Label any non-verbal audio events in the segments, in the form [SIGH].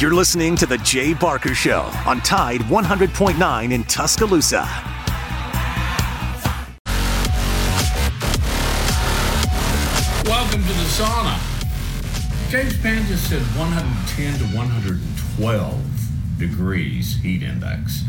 You're listening to The Jay Barker Show on Tide 100.9 in Tuscaloosa. Welcome to the sauna. James Spann just said 110 to 112 degrees heat index.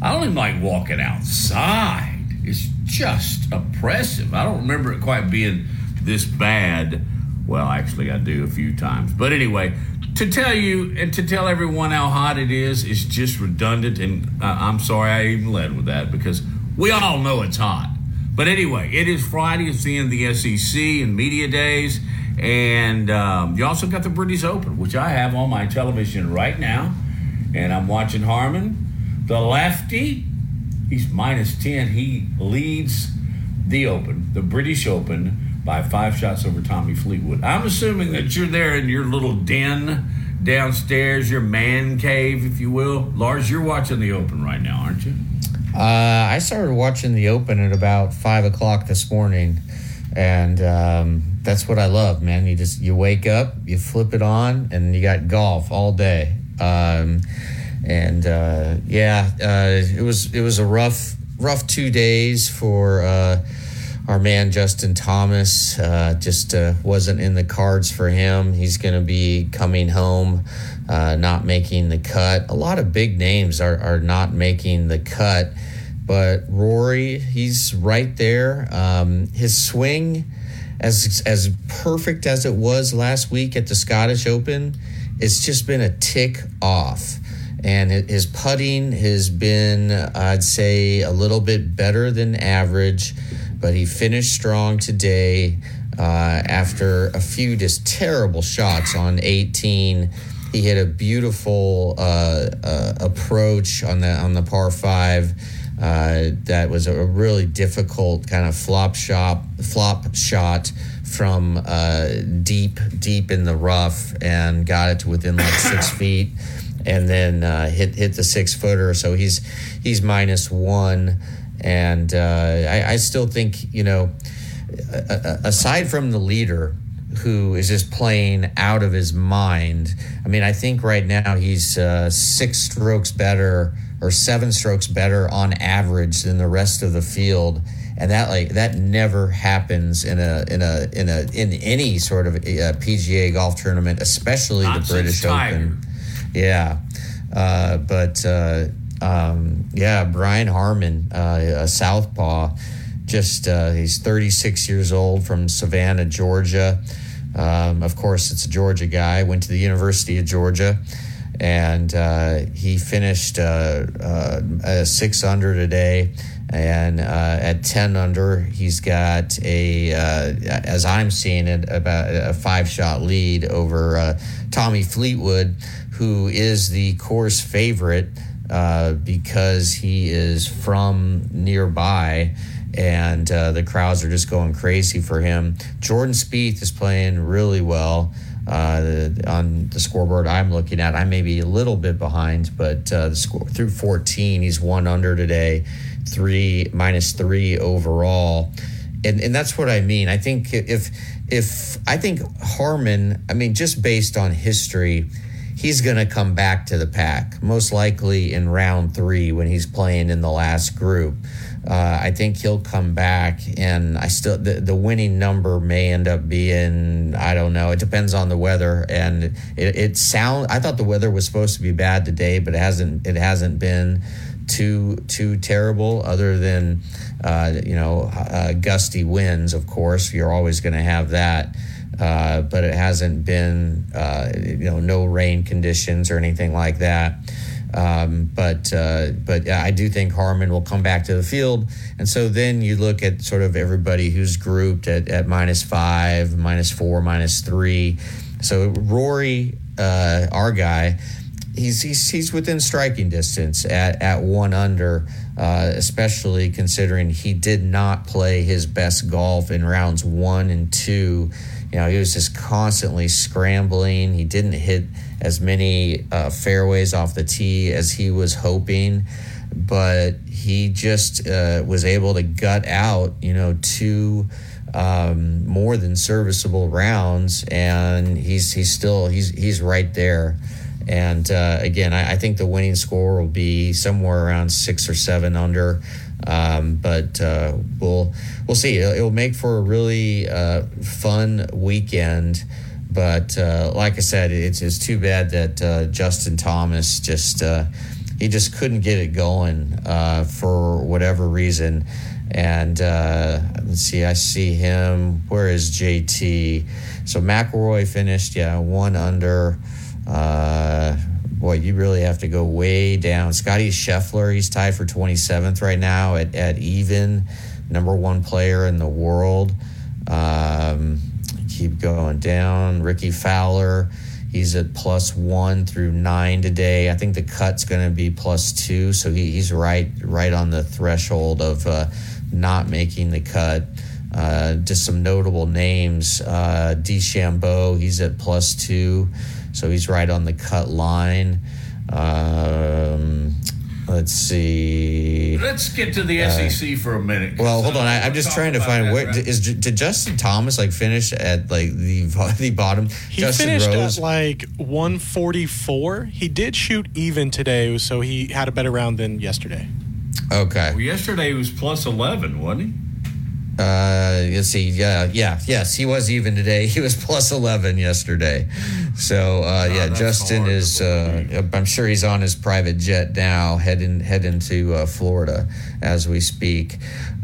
I don't even like walking outside. It's just oppressive. I don't remember it quite being this bad. Well, actually, I do a few times. But anyway, to tell you and to tell everyone how hot it is is just redundant. And uh, I'm sorry I even led with that because we all know it's hot. But anyway, it is Friday. It's the end of the SEC and media days. And um, you also got the British Open, which I have on my television right now. And I'm watching Harman, the lefty. He's minus 10. He leads the Open, the British Open, by five shots over Tommy Fleetwood. I'm assuming that you're there in your little den downstairs, your man cave, if you will. Lars, you're watching the Open right now, aren't you? Uh, I started watching the Open at about five o'clock this morning, and um, that's what I love, man. You just you wake up, you flip it on, and you got golf all day. Um, and uh, yeah, uh, it was it was a rough rough two days for uh, our man Justin Thomas. Uh, just uh, wasn't in the cards for him. He's going to be coming home, uh, not making the cut. A lot of big names are are not making the cut, but Rory, he's right there. Um, his swing. As, as perfect as it was last week at the Scottish Open, it's just been a tick off and his putting has been, I'd say, a little bit better than average, but he finished strong today uh, after a few just terrible shots on 18. He hit a beautiful uh, uh, approach on the on the par five. Uh, that was a really difficult kind of flop shot, flop shot from uh, deep, deep in the rough, and got it to within like [COUGHS] six feet and then uh, hit hit the six footer. So he's he's minus one, and uh, I, I, still think you know, aside from the leader who is just playing out of his mind. I mean, I think right now he's uh, six strokes better or seven strokes better on average than the rest of the field. And that like that never happens in a in a in a in any sort of uh, PGA golf tournament, especially Not the British Open. Yeah. Uh, but uh, um, yeah, Brian Harman, uh, a southpaw, just uh, he's 36 years old from Savannah, Georgia. Um, of course, it's a Georgia guy. Went to the University of Georgia, and uh, he finished uh, six under today. And at 10 under, he's got a, as I'm seeing it, about a five shot lead over Tommy Fleetwood who is the course favorite uh, because he is from nearby and uh, the crowds are just going crazy for him. Jordan Spieth is playing really well. Uh, on the scoreboard I'm looking at, I may be a little bit behind, but uh, the score through 14, he's one under today, three minus three overall, and and that's what I mean. I think if if I think Harman, I mean just based on history, he's going to come back to the pack, most likely in round three when he's playing in the last group. Uh, I think he'll come back, and I still the, the winning number may end up being I don't know. It depends on the weather, and it, it sound. I thought the weather was supposed to be bad today, but it hasn't. It hasn't been too too terrible. Other than uh, you know uh, gusty winds, of course, you're always going to have that. Uh, but it hasn't been, uh, you know, no rain conditions or anything like that. Um, but uh, but I do think Harman will come back to the field, and so then you look at sort of everybody who's grouped at, at minus five, minus four, minus three. So Rory, uh, our guy, he's he's he's within striking distance at at one under. Uh, especially considering he did not play his best golf in rounds one and two you know, he was just constantly scrambling. He didn't hit as many uh, fairways off the tee as he was hoping, but he just uh, was able to gut out, you know, two um, more than serviceable rounds, and he's he's still he's he's right there. And uh, again, I, I, think the winning score will be somewhere around six or seven under. Um, but uh, we'll we'll see. It'll, make for a really uh, fun weekend. But uh, like I said, it's, it's too bad that uh, Justin Thomas just uh, he just couldn't get it going for whatever reason. And let's see, I see him. Where is JT? So McIlroy finished, yeah, one under. Boy, you really have to go way down. Scotty Scheffler, he's tied for 27th right now at, at even, number one player in the world. Um, keep going down. Rickie Fowler, he's at plus one through nine today. I think the cut's going to be plus two, so he, he's right right on the threshold of uh, not making the cut. Uh, just some notable names. Uh, DeChambeau, he's at plus two, so he's right on the cut line. Um, let's see. Let's get to the SEC uh, for a minute. Well, hold on. I, am just trying to find that, where right? is did Justin Thomas like finish at like the [LAUGHS] the bottom? He Justin finished Rose? at like 144. He did shoot even today, so he had a better round than yesterday. Okay. Well, yesterday was plus 11, wasn't he? Uh, let's see. Yeah, yeah, yes, he was even today. [LAUGHS] He was plus eleven yesterday. So uh, oh, yeah, Justin is. Uh, I'm sure he's on his private jet now, heading heading to uh, Florida as we speak.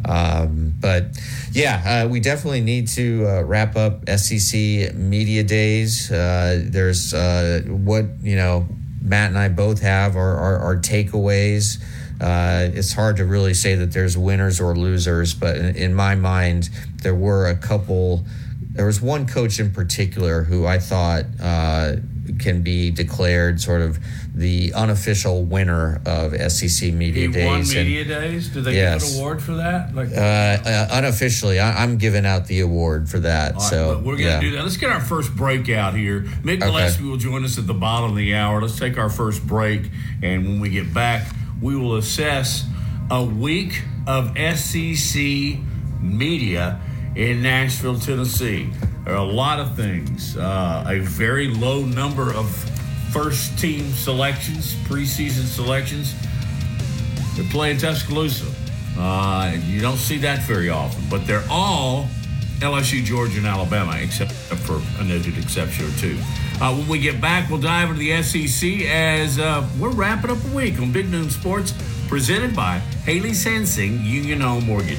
Um, but yeah, uh, we definitely need to uh, wrap up SEC media days. Uh, there's uh, what you know. Matt and I both have our, our, our takeaways. Uh, it's hard to really say that there's winners or losers, but in, in, my mind, there were a couple. There was one coach in particular who I thought uh, can be declared sort of the unofficial winner of SEC Media he Days. Won Media and, Days? Did they yes. give an award for that? Like uh, uh, unofficially, I, am giving out the award for that. Right, so we're gonna yeah. do that. Let's get our first break out here. Mick Gillespie okay. will join us at the bottom of the hour. Let's take our first break, and when we get back we will assess a week of SEC media in Nashville, Tennessee. There are a lot of things. Uh, a very low number of first team selections, preseason selections. They're playing Tuscaloosa. Uh, you don't see that very often, but they're all LSU, Georgia, and Alabama, except for a noted exception or two. Uh, when we get back, we'll dive into the SEC as uh, we're wrapping up a week on Big Noon Sports, presented by Haley Sansing, Union Home Mortgage.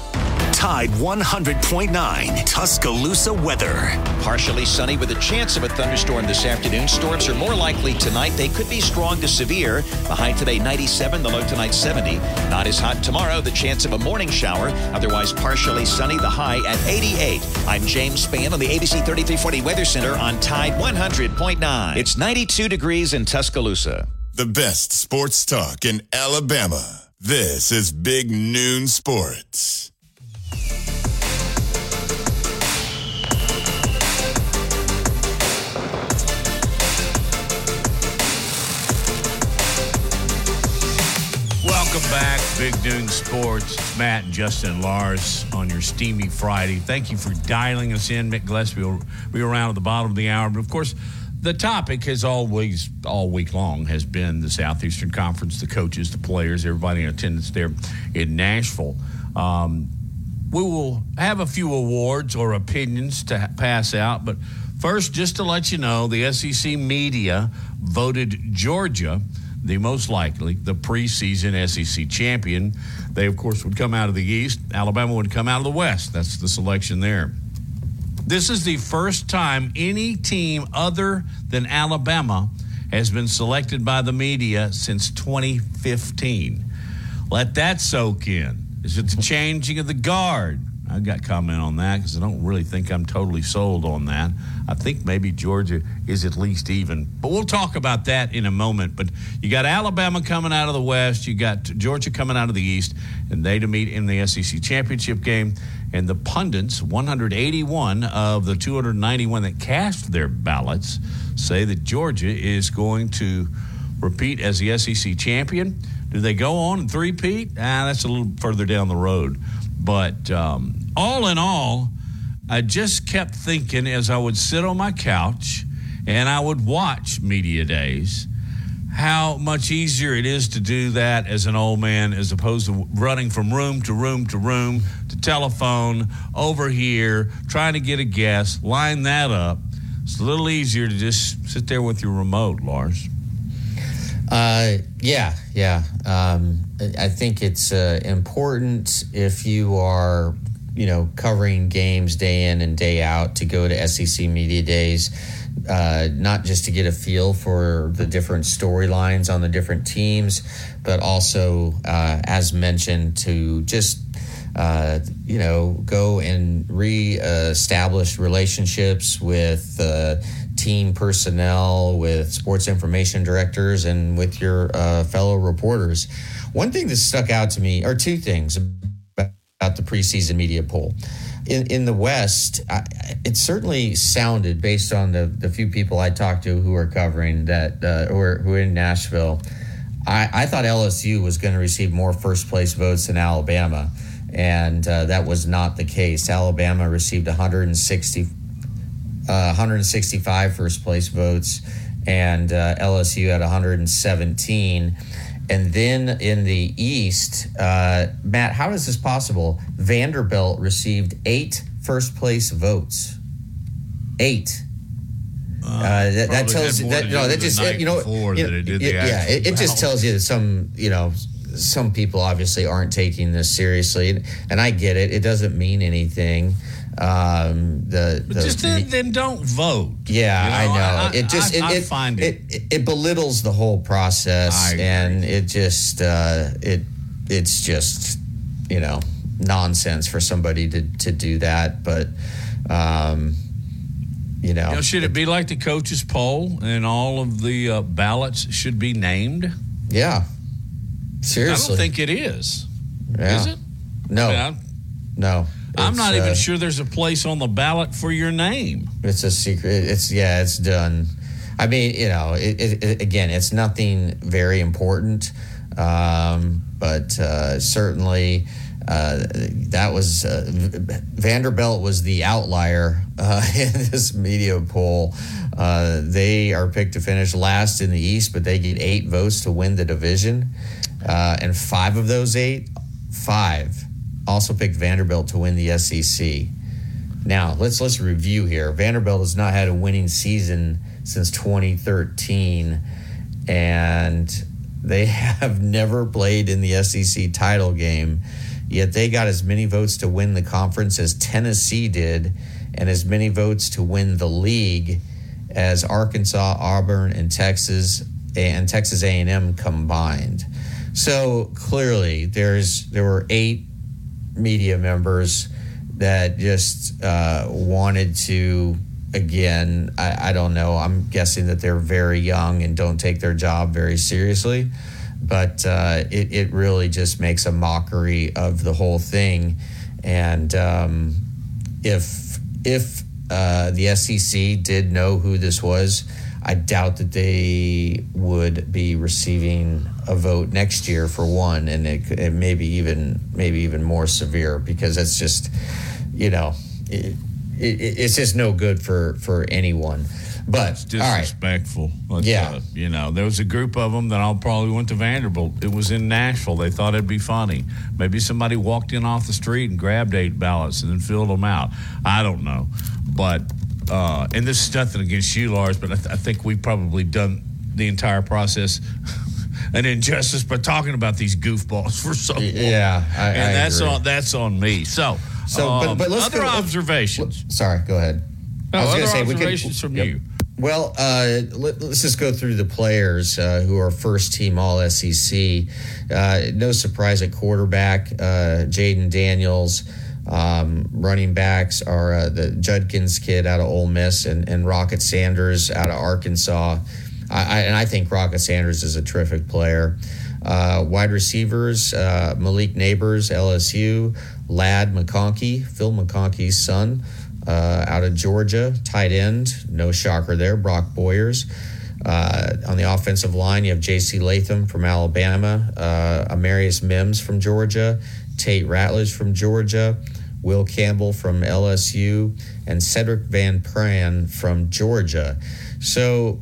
Tide 100.9 Tuscaloosa weather. Partially sunny with a chance of a thunderstorm this afternoon. Storms are more likely tonight. They could be strong to severe. The high today 97, the low tonight 70. Not as hot tomorrow. The chance of a morning shower. Otherwise partially sunny. The high at 88. I'm James Spann on the ABC 3340 Weather Center on Tide 100.9. It's 92 degrees in Tuscaloosa. The best sports talk in Alabama. This is Big Noon Sports. Welcome back, Big Noon Sports. It's Matt and Justin Lars on your steamy Friday. Thank you for dialing us in. Mick Gillespie will be around at the bottom of the hour. But of course, the topic has always, all week long, has been the Southeastern Conference, the coaches, the players, everybody in attendance there in Nashville. Um, we will have a few awards or opinions to pass out, but first, just to let you know, the SEC media voted Georgia the most likely, the preseason SEC champion. They, of course, would come out of the East. Alabama would come out of the West. That's the selection there. This is the first time any team other than Alabama has been selected by the media since 2015. Let that soak in. Is it the changing of the guard? I've got comment on that because I don't really think I'm totally sold on that. I think maybe Georgia is at least even, but we'll talk about that in a moment. But you got Alabama coming out of the West, you got Georgia coming out of the East, and they to meet in the SEC championship game. And the pundits, 181 of the 291 that cast their ballots, say that Georgia is going to repeat as the SEC champion. Do they go on and three-peat? Ah, that's a little further down the road. But um, all in all, I just kept thinking as I would sit on my couch and I would watch media days how much easier it is to do that as an old man as opposed to running from room to room to room to telephone over here trying to get a guest line that up it's a little easier to just sit there with your remote lars uh, yeah, yeah. Um, I think it's uh, important if you are, you know, covering games day in and day out to go to SEC media days, uh, not just to get a feel for the different storylines on the different teams, but also, uh, as mentioned, to just uh, you know, go and re-establish relationships with uh, team personnel, with sports information directors, and with your uh, fellow reporters. One thing that stuck out to me, or two things about the preseason media poll. In, in the West, I, it certainly sounded, based on the, the few people I talked to who are covering that, uh, who, are, who are in Nashville, I, I thought LSU was going to receive more first place votes than Alabama and uh, that was not the case. Alabama received 160, uh, 165 first place votes, and uh, LSU had 117. And then in the East, uh, Matt, how is this possible? Vanderbilt received eight first place votes. Eight. Uh, that, that tells you that no, that just you know, you know it yeah, it, it just tells you that some you know some people obviously aren't taking this seriously, and I get it. It doesn't mean anything. Um, the, the just then, then, don't vote. Yeah, you know, I know. I, it just I, it, I it, find it, it, it belittles the whole process, and it just uh, it it's just you know nonsense for somebody to to do that. But um, you know, you know should it be like the coaches poll and all of the uh, ballots should be named? Yeah, Seriously, I don't think it is. Yeah. Is it? No, yeah. no. I'm not uh, even sure there's a place on the ballot for your name. It's a secret. It's yeah, it's done. I mean, you know, it, it, it, again, it's nothing very important, um, but uh, certainly uh, that was uh, Vanderbilt was the outlier uh, [LAUGHS] in this media poll. Uh, they are picked to finish last in the East, but they get eight votes to win the division. Uh, and five of those eight, five also picked Vanderbilt to win the SEC. Now let's let's review here. Vanderbilt has not had a winning season since 2013, and they [LAUGHS] have never played in the SEC title game. Yet they got as many votes to win the conference as Tennessee did, and as many votes to win the league as Arkansas, Auburn, and Texas and Texas A&M combined. So clearly, there's there were eight media members that just uh, wanted to. Again, I, I don't know. I'm guessing that they're very young and don't take their job very seriously, but uh, it it really just makes a mockery of the whole thing. And um, if if uh, the SEC did know who this was, I doubt that they would be receiving a vote next year for one, and it, it may be even maybe even more severe because it's just, you know, it, it, it's just no good for for anyone. But it's disrespectful. Right. yeah, uh, you know, there was a group of them that all probably went to Vanderbilt. It was in Nashville. They thought it'd be funny. Maybe somebody walked in off the street and grabbed eight ballots and then filled them out. I don't know, but uh, and this is nothing against you, Lars, but I, th- I think we've probably done the entire process an injustice by talking about these goofballs [LAUGHS] for so long. Yeah, I, and I that's agree. on that's on me. So, so um, but, but let's other go, observations. Let's, sorry, go ahead. No, I was going to say observations we can, from yep. you. Well, uh, let, us just go through the players uh, who are first team All SEC. Uh, no surprise at quarterback, uh, Jayden Daniels Um, running backs are uh, the Judkins kid out of Ole Miss and, and Rocket Sanders out of Arkansas. I, I, and I think Rocket Sanders is a terrific player. Uh, wide receivers, uh, Malik Nabers, LSU, Ladd McConkey, Phil McConkey's son, uh, out of Georgia. Tight end, no shocker there, Brock Bowers. Uh, on the offensive line, you have J.C. Latham from Alabama, uh, Amarius Mims from Georgia, Tate Ratledge from Georgia, Will Campbell from LSU, and Sedrick Van Pran from Georgia. So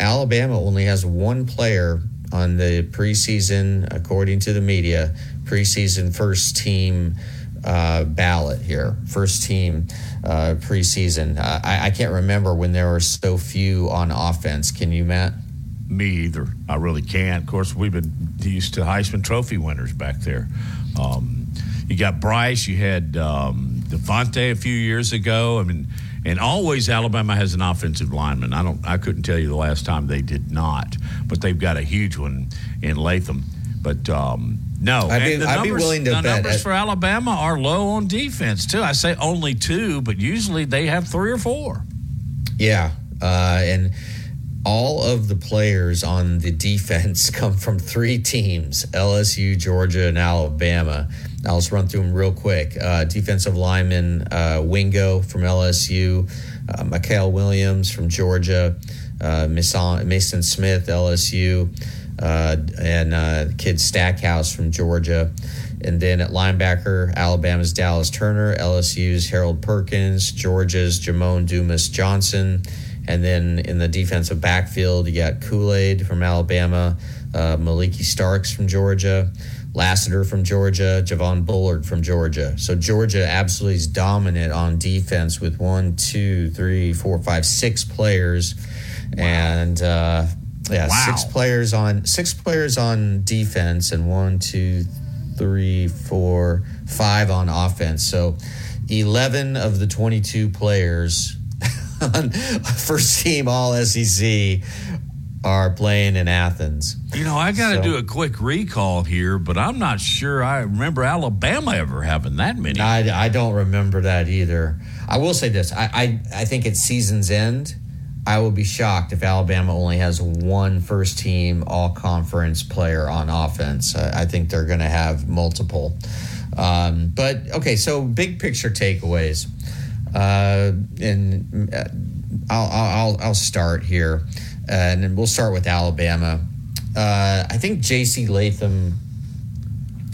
Alabama only has one player on the preseason, according to the media, preseason first team uh, ballot here, first team uh, preseason. I, I, can't remember when there were so few on offense. Can you, Matt? Me either. I really can't. Of course, we've been used to Heisman Trophy winners back there. Um, you got Bryce. You had um, DeVonta a few years ago. I mean, and always Alabama has an offensive lineman. I don't. I couldn't tell you the last time they did not, but they've got a huge one in Latham. But um, no, I'd, be, I'd numbers, be willing to the bet. numbers for Alabama are low on defense too. I say only two, but usually they have three or four. Yeah, uh, and all of the players on the [LAUGHS] defense come from three teams: LSU, Georgia, and Alabama. I'll just run through them real quick. Uh, defensive lineman uh, Wingo from LSU, uh, Mykel Williams from Georgia, uh, Mason Smith, LSU, uh, and uh, kid Stackhouse from Georgia. And then at linebacker, Alabama's Dallas Turner, LSU's Harold Perkins, Georgia's Jamon Dumas Johnson. And then in the defensive backfield, you got Kool Aid from Alabama, uh, Malaki Starks from Georgia, Lassiter from Georgia, Javon Bullard from Georgia. So Georgia absolutely is dominant on defense with one, two, three, four, five, six players, wow. and uh, yeah, wow. six players on six players on defense, and one, two, three, four, five on offense. So eleven of the twenty-two players [LAUGHS] on first team All SEC are playing in Athens. You know, I got to so, do a quick recall here, but I'm not sure I remember Alabama ever having that many. I, I don't remember that either. I will say this: I, I I think at season's end, I will be shocked if Alabama only has one first team All Conference player on offense. I, I think they're going to have multiple. Um, but okay, so big picture takeaways, uh, and uh, I'll, I'll I'll start here and then we'll start with Alabama. Uh, I think J.C. Latham.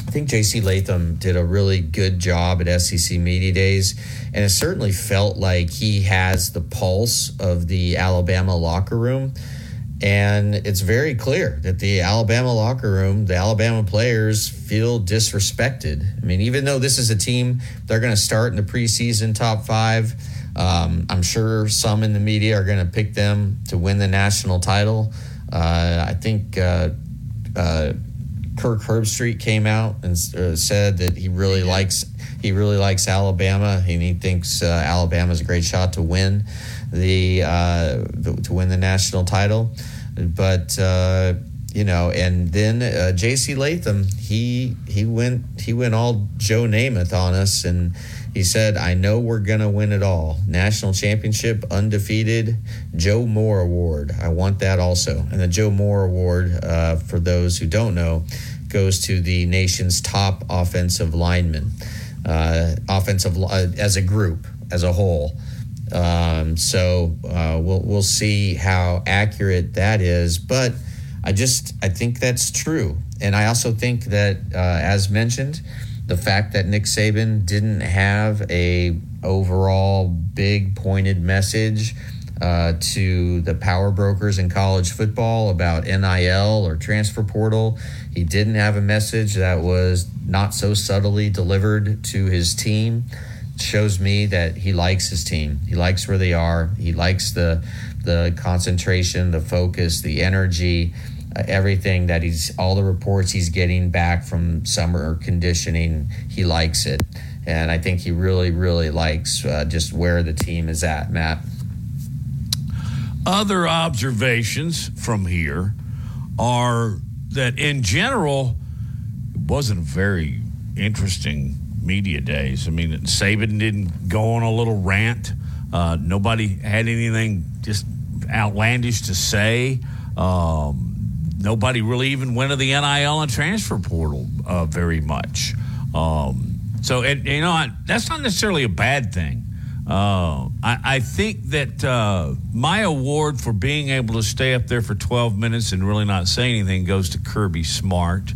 I think J.C. Latham did a really good job at SEC Media Days, and it certainly felt like he has the pulse of the Alabama locker room. And it's very clear that the Alabama locker room, the Alabama players feel disrespected. I mean, even though this is a team they're going to start in the preseason top five, um, I'm sure some in the media are going to pick them to win the national title. Uh, I think uh, uh, Kirk Herbstreit came out and uh, said that he really likes he really likes Alabama and he thinks uh, Alabama is a great shot to win the, uh, the to win the national title. But you know, and then J.C. Latham he he went he went all Joe Namath on us and he said, I know we're going to win it all. National championship, undefeated, Joe Moore Award. I want that also. And the Joe Moore Award, uh, for those who don't know, goes to the nation's top offensive lineman, uh, offensive uh, as a group, as a whole. Um, so uh, we'll we'll see how accurate that is, but I just I think that's true, and I also think that uh, as mentioned, the fact that Nick Saban didn't have a overall big pointed message uh, to the power brokers in college football about NIL or transfer portal. He didn't have a message that was not so subtly delivered to his team. shows me that he likes his team. He likes where they are. He likes the the concentration, the focus, the energy everything that he's all the reports he's getting back from summer conditioning he likes it and i think he really really likes uh, just where the team is at matt other observations from here are that in general it wasn't very interesting media days. I mean, Saban didn't go on a little rant. Uh, nobody had anything just outlandish to say. Um, nobody really even went to the NIL and transfer portal uh, very much. Um, so, it, you know, that's not necessarily a bad thing. Uh, I, I, think that uh, my award for being able to stay up there for 12 minutes and really not say anything goes to Kirby Smart.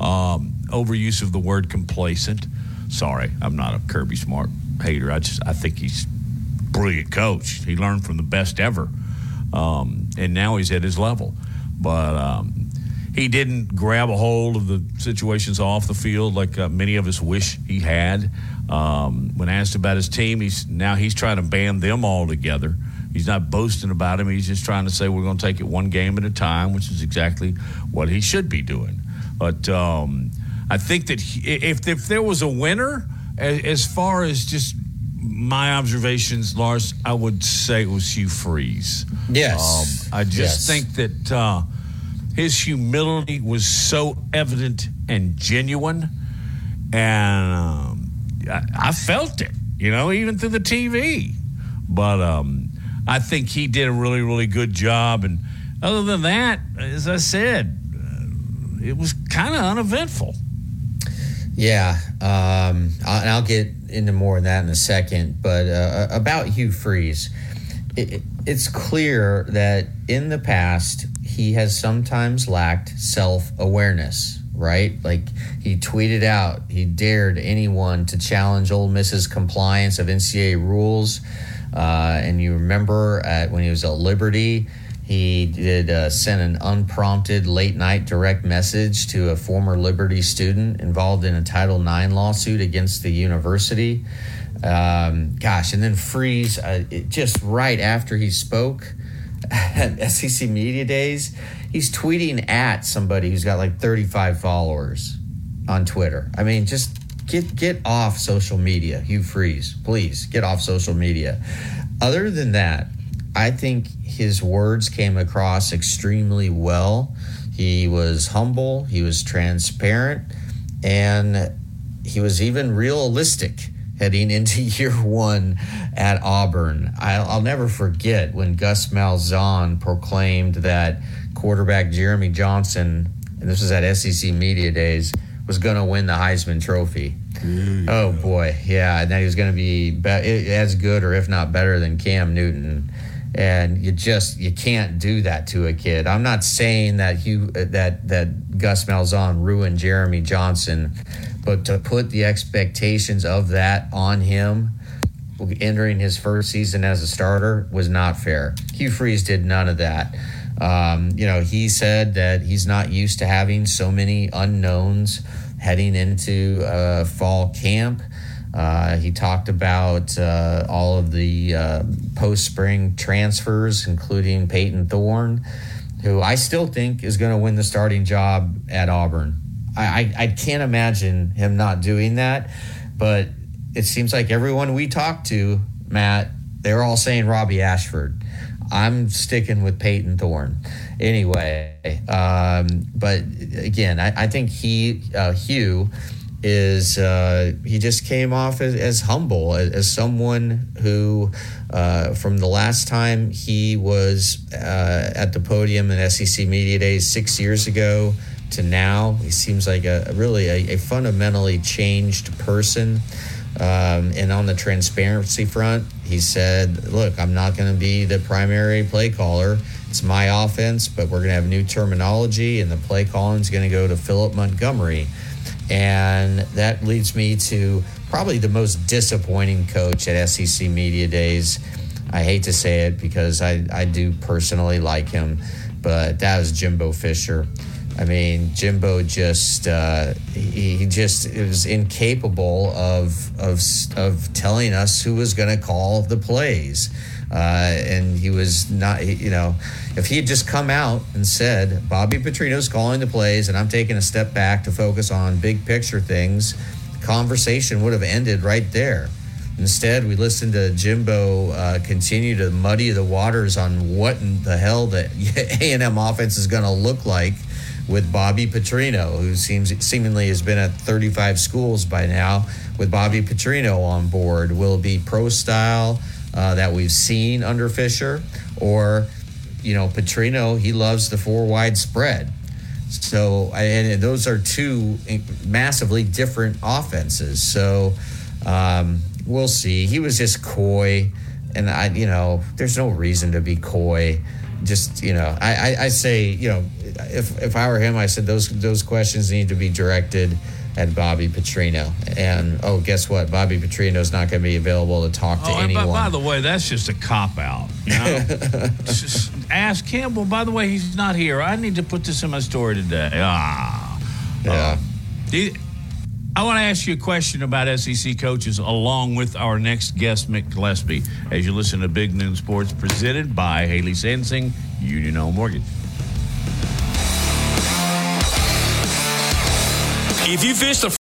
Um, overuse of the word complacent. Sorry, I'm not a Kirby Smart hater. I just I think he's brilliant coach. He learned from the best ever, um, and now he's at his level. But um, he didn't grab a hold of the situations off the field like uh, many of us wish he had. Um, when asked about his team, he's now he's trying to band them all together. He's not boasting about him. He's just trying to say we're going to take it one game at a time, which is exactly what he should be doing. But um, I think that he, if if there was a winner, as, as, far as just my observations, Lars, I would say it was Hugh Freeze. Yes, um, I just yes. think that uh, his humility was so evident and genuine, and um, I, I, felt it. You know, even through the TV. But um, I think he did a really, really good job. And other than that, as I said, uh, it was kind of uneventful. Yeah, um, I'll, I'll, get into more of that in a second. But uh, about Hugh Freeze, it, it's clear that in the past he has sometimes lacked self awareness. Right, like he tweeted out, he dared anyone to challenge Ole Miss's compliance of NCAA rules. Uh, and you remember at, when he was at Liberty, he did uh, send an unprompted late night direct message to a former Liberty student involved in a Title IX lawsuit against the university. Um, gosh, and then Freeze, uh, just right after he spoke [LAUGHS] at SEC Media Days, he's tweeting at somebody who's got like 35 followers on Twitter. I mean, just get get off social media, Hugh Freeze, please get off social media. Other than that, I think his words came across extremely well. He was humble, he was transparent, and he was even realistic heading into [LAUGHS] year one at Auburn. I'll, I'll never forget when Gus Malzahn proclaimed that quarterback Jeremy Johnson, and this was at SEC Media Days, was going to win the Heisman Trophy. Oh boy, yeah, and that he was going to be, be as good or if not better than Cam Newton and you just you can't do that to a kid. I'm not saying that Hugh that that Gus Malzahn ruined Jeremy Johnson, but to put the expectations of that on him entering his first season as a starter was not fair. Hugh Freeze did none of that. Um, you know, he said that he's not used to having so many unknowns heading into uh, fall camp. Uh, he talked about uh, all of the uh, post spring transfers, including Payton Thorne, who I still think is going to win the starting job at Auburn. I, I, I, can't imagine him not doing that, but it seems like everyone we talk to, Matt, they're all saying Robbie Ashford. I'm sticking with Payton Thorne. Anyway, um, but again, I, I think he, uh, Hugh, is uh, he just came off as, as humble, as, as, someone who, uh, from the last time he was uh, at the podium in SEC Media Days six years ago to now, he seems like a really a, a fundamentally changed person. Um, and on the transparency front, he said, "Look, I'm not going to be the primary play caller." It's my offense, but we're going to have new terminology, and the play calling is going to go to Philip Montgomery. And that leads me to probably the most disappointing coach at SEC Media Days. I hate to say it because I, I do personally like him, but that was Jimbo Fisher. I mean, Jimbo just uh, he, he just was incapable of of of telling us who was going to call the plays. Uh, and he was not, you know, if he had just come out and said, Bobby Petrino's calling the plays and I'm taking a step back to focus on big picture things, the conversation would have ended right there. Instead, we listened to Jimbo uh, continue to muddy the waters on what in the hell the [LAUGHS] A&M offense is going to look like with Bobby Petrino, who seems seemingly has been at 35 schools by now. With Bobby Petrino on board, will be pro style uh, that we've seen under Fisher, or you know Petrino? He loves the four wide spread. So, and those are two massively different offenses. So, um, we'll see. He was just coy, and I, you know, there's no reason to be coy. Just, you know, I, I, I say, you know, if if I were him, I said those those questions need to be directed at Bobby Petrino. And oh, guess what? Bobby Petrino is not going to be available to talk to oh, anyone. By, by, the way, that's just a cop out. You know, [LAUGHS] just ask him. Well, by the way, he's not here. I need to put this in my story today. Ah, yeah. Uh, I want to ask you a question about SEC coaches along with our next guest, Mick Gillespie, as you listen to Big Noon Sports presented by Haley Sansing, Union Home Mortgage. If you fish the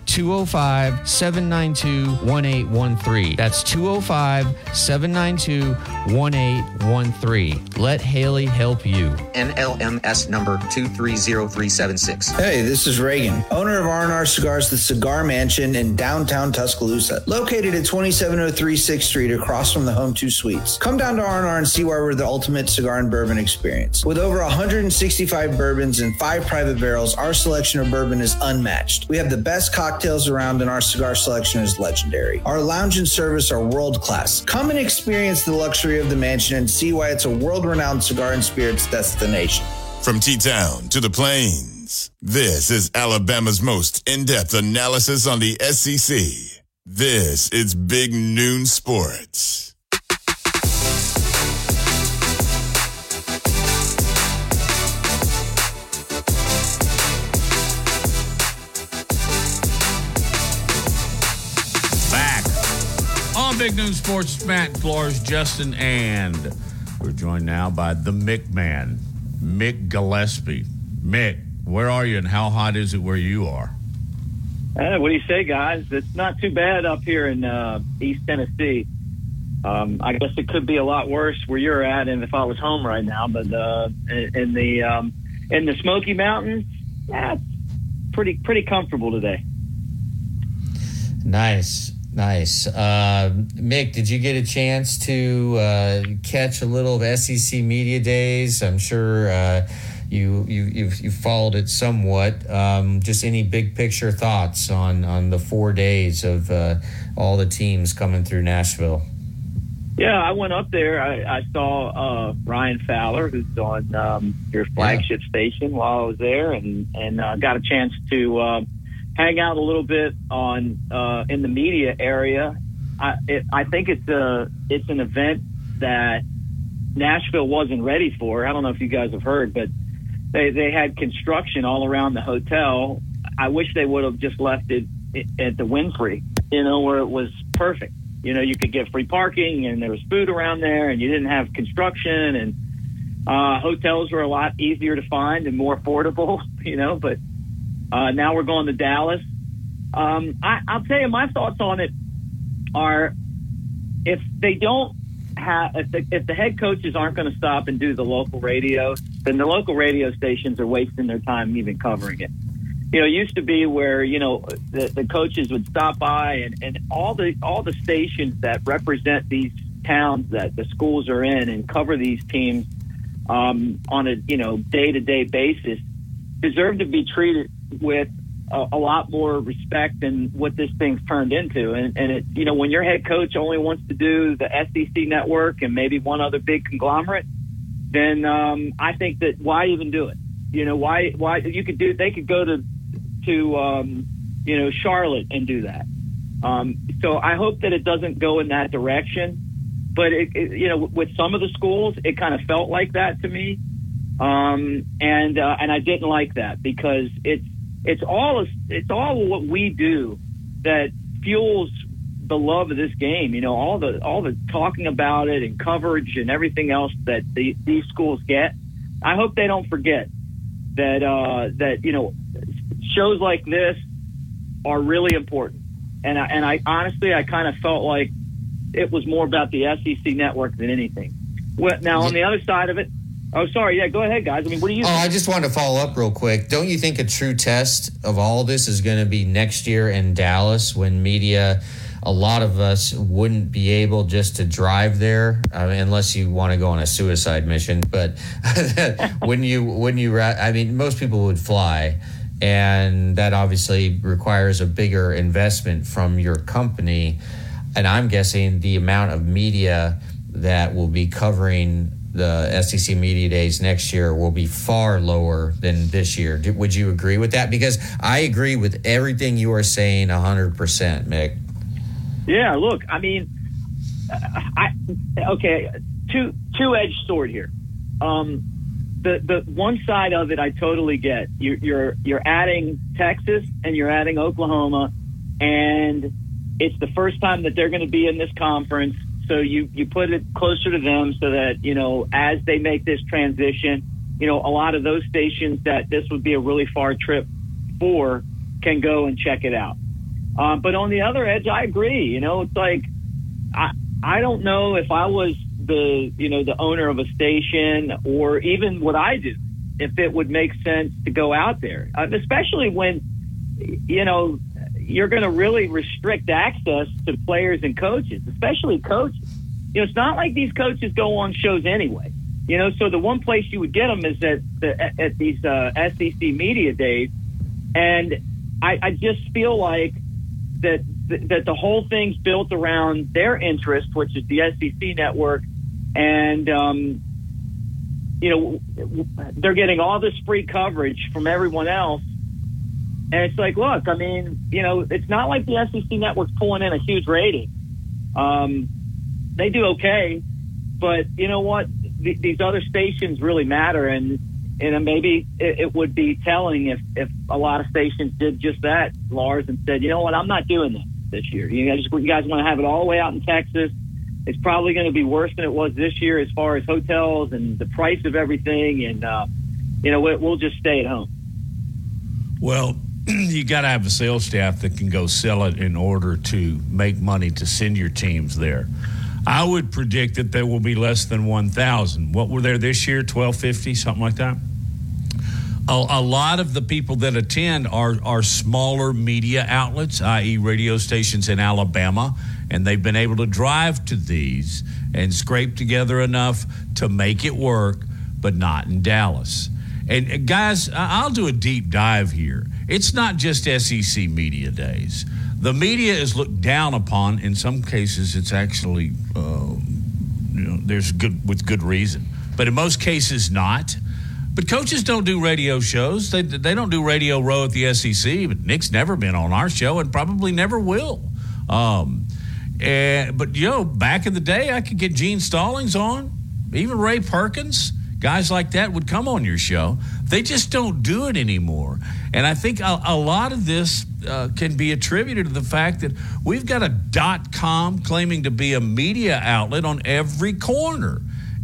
205 792 1813. That's 205 792 1813. Let Haley help you. NMLS number 230376. Hey, this is Reagan, owner of R&R Cigars, the Cigar Mansion in downtown Tuscaloosa, located at 2703 6th Street across from the Home 2 Suites. Come down to R&R and see why we're the ultimate cigar and bourbon experience. With over 165 bourbons and five private barrels, our selection of bourbon is unmatched. We have the best cocktails around, and our cigar selection is legendary. Our lounge and service are world class. Come and experience the luxury of the mansion and see why it's a world renowned cigar and spirits destination. From T Town to the Plains, this is Alabama's most in depth analysis on the SEC. This is Big Noon Sports. Big Noon Sports, Matt Flores, Justin, and we're joined now by the Mick Man, Mick Gillespie. Mick, where are you and how hot is it where you are? Uh, what do you say, guys? It's not too bad up here in uh, East Tennessee. Um, I guess it could be a lot worse where you're at, and if I was home right now. But uh, in the um, in the Smoky Mountains, yeah, pretty pretty comfortable today. Nice. Nice. Uh, Mick, did you get a chance to uh, catch a little of SEC Media Days? I'm sure uh, you, you, you've, you followed it somewhat. Um, just any big picture thoughts on, on the four days of uh, all the teams coming through Nashville? Yeah, I went up there. I, I saw uh, Ryan Fowler, who's on um, your flagship yeah. station, while I was there, and and uh, got a chance to uh, hang out a little bit on uh, in the media area. I, it, I think it's a it's an event that Nashville wasn't ready for. I don't know if you guys have heard, but they they had construction all around the hotel. I wish they would have just left it at the Wynfrey, you know, where it was perfect. You know, you could get free parking and there was food around there, and you didn't have construction and uh, hotels were a lot easier to find and more affordable. [LAUGHS] You know, but uh, now we're going to Dallas. Um, I, I'll tell you my thoughts on it are if they don't have if the, if the head coaches aren't going to stop and do the local radio, then the local radio stations are wasting their time even covering it. You know, it used to be where you know the, the coaches would stop by and, and all the all the stations that represent these towns that the schools are in and cover these teams um, on a you know day to day basis deserve to be treated with a, a, lot more respect than what this thing's turned into. And, and it, you know, when your head coach only wants to do the SEC network and maybe one other big conglomerate, then um, I think that why even do it? You know, why why you could do? They could go to to um, you know Charlotte and do that. Um, so I hope that it doesn't go in that direction. But it, it, you know, with some of the schools, it kind of felt like that to me. um, and uh, and I didn't like that because it's it's all it's all what we do that fuels the love of this game. You know, all the all the talking about it and coverage and everything else that the, these schools get. I hope they don't forget that uh, that you know shows like this are really important. And I, and I honestly, I kind of felt like it was more about the SEC network than anything. Well, now on the other side of it, oh sorry, yeah, go ahead, guys. I mean, what do you? Oh, think? I just wanted to follow up real quick. Don't you think a true test of all this is going to be next year in Dallas when media? A lot of us wouldn't be able just to drive there uh, unless you want to go on a suicide mission. But [LAUGHS] when you when you I mean, most people would fly, and that obviously requires a bigger investment from your company. And I'm guessing the amount of media that will be covering the SEC Media Days next year will be far lower than this year. Do- Would you agree with that? Because I agree with everything you are saying 100%, Mick. Yeah, look, I mean, I okay, two two edged sword here. Um, the the one side of it I totally get. You're you're you're adding Texas and you're adding Oklahoma, and it's the first time that they're going to be in this conference. So you you put it closer to them so that you know as they make this transition, you know a lot of those stations that this would be a really far trip for can go and check it out. Um, but on the other edge, I agree. You know, it's like I I don't know if I was the you know the owner of a station or even what I do, if it would make sense to go out there, uh, especially when you know you're going to really restrict access to players and coaches, especially coaches. You know, it's not like these coaches go on shows anyway. You know, so the one place you would get them is at the, at these uh, SEC media days, and I, I just feel like that that the whole thing's built around their interest, which is the SEC network, and um, you know they're getting all this free coverage from everyone else. And it's like, look, I mean, you know, it's not like the SEC network's pulling in a huge rating. Um, they do okay, but you know what? Th- these other stations really matter, and and maybe it, it would be telling if if a lot of stations did just that, Lars, and said, you know what, I'm not doing this this year. You guys, you guys want to have it all the way out in Texas. It's probably going to be worse than it was this year as far as hotels and the price of everything, and uh, you know, we- we'll just stay at home. Well, [CLEARS THROAT] you got to have a sales staff that can go sell it in order to make money to send your teams there. I would predict that there will be less than 1,000. What were there this year? 1,250, something like that? A, a lot of the people that attend are, are smaller media outlets, i.e., radio stations in Alabama, and they've been able to drive to these and scrape together enough to make it work, but not in Dallas. And guys, I'll do a deep dive here. It's not just SEC media days. The media is looked down upon. In some cases, it's actually, uh, you know, there's good with good reason. But in most cases, not. But coaches don't do radio shows. They they don't do radio row at the SEC. But Nick's never been on our show and probably never will. Um, and, but you know, back in the day, I could get Gene Stallings on, even Ray Perkins. Guys like that would come on your show. They just don't do it anymore. And I think a, a lot of this uh, can be attributed to the fact that we've got a dot com claiming to be a media outlet on every corner.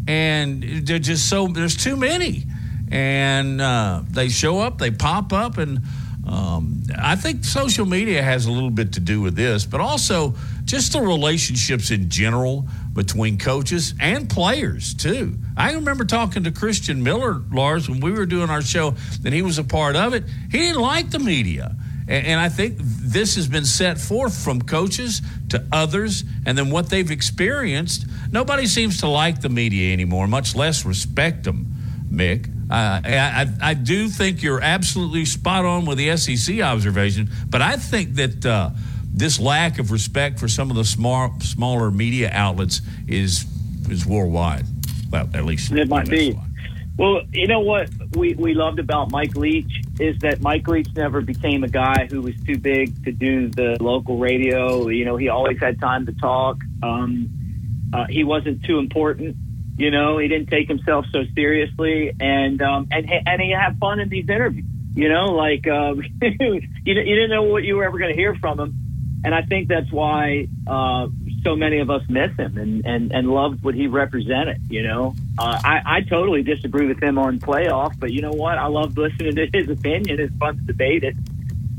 And they're just so, there's too many. And uh, they show up, they pop up, and um, I think social media has a little bit to do with this, but also just the relationships in general between coaches and players too. I remember talking to Christian Miller, Lars, when we were doing our show, and he was a part of it. He didn't like the media. And, I think this has been set forth from coaches to others, and then what they've experienced. Nobody seems to like the media anymore, much less respect them, Mick. Uh, I, I, I do think you're absolutely spot on with the SEC observation, but I think that uh, this lack of respect for some of the small, smaller media outlets is is worldwide. Well, at least It might be. Well, you know what we, we loved about Mike Leach is that Mike Leach never became a guy who was too big to do the local radio. You know, he always had time to talk. Um, uh, he wasn't too important. You know, he didn't take himself so seriously, and um, and and he had fun in these interviews. You know, like um, [LAUGHS] you, you didn't know what you were ever going to hear from him, and I think that's why uh, so many of us miss him and and and loved what he represented. You know, uh, I I totally disagree with him on playoff, but you know what? I love listening to his opinion. It's fun to debate it.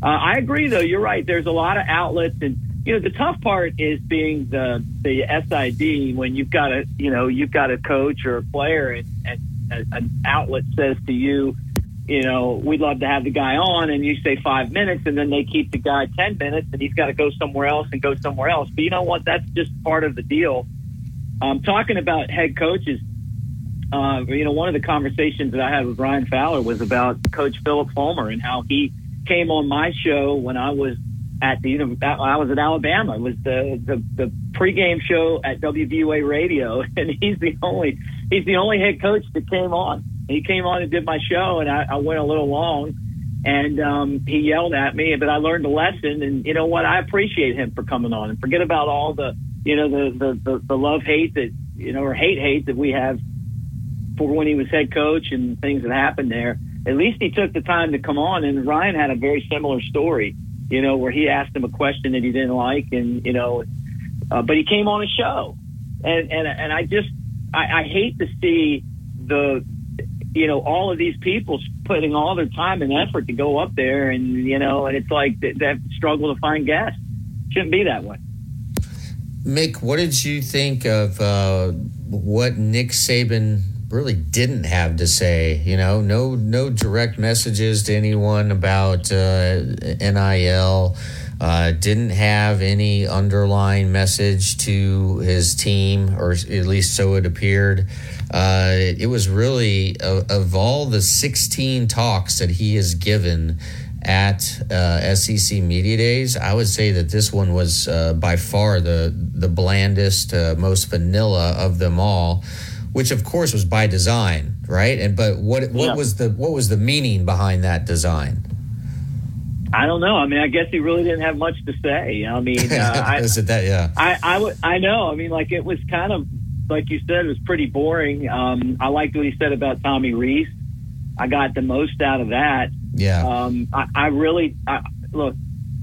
Uh, I agree, though. You're right. There's a lot of outlets, and you know the tough part is being the the SID when you've got a you know you've got a coach or a player, and, and an outlet says to you, you know, we'd love to have the guy on, and you say five minutes, and then they keep the guy ten minutes, and he's got to go somewhere else and go somewhere else. But you know what? That's just part of the deal. Um, talking about head coaches, uh, you know, one of the conversations that I had with Ryan Fowler was about Coach Phillip Fulmer and how he came on my show when I was at the I was at Alabama. It was the the, the pregame show at WVUA Radio, [LAUGHS] and he's the only he's the only head coach that came on. He came on and did my show, and I, I went a little long, and um, he yelled at me, but I learned a lesson. And you know what? I appreciate him for coming on, and forget about all the you know the the the, the love hate that you know or hate hate that we have for when he was head coach and things that happened there at least he took the time to come on. And Ryan had a very similar story, you know, where he asked him a question that he didn't like, and you know, uh, but he came on a show, and and and I just I, I hate to see the you know all of these people putting all their time and effort to go up there, and you know, and it's like they, they struggle to find gas. Shouldn't be that way. Mick, what did you think of uh, what Nick Saban really didn't have to say. You know, no no direct messages to anyone about uh, NIL. Uh, didn't have any underlying message to his team, or at least so it appeared. Uh, it was really of, of, all the 16 talks that he has given at uh, SEC Media Days, I would say that this one was uh, by far the the blandest, uh, most vanilla of them all which of course was by design, right? And but what what yeah. was the what was the meaning behind that design? I don't know. I mean, I guess he really didn't have much to say. I mean, [LAUGHS] uh, I, is it that? Yeah. I I, w- I know. I mean, like it was kind of like you said, it was pretty boring. Um, I liked what he said about Tommy Rees. I got the most out of that. Yeah. Um, I, I really I, look.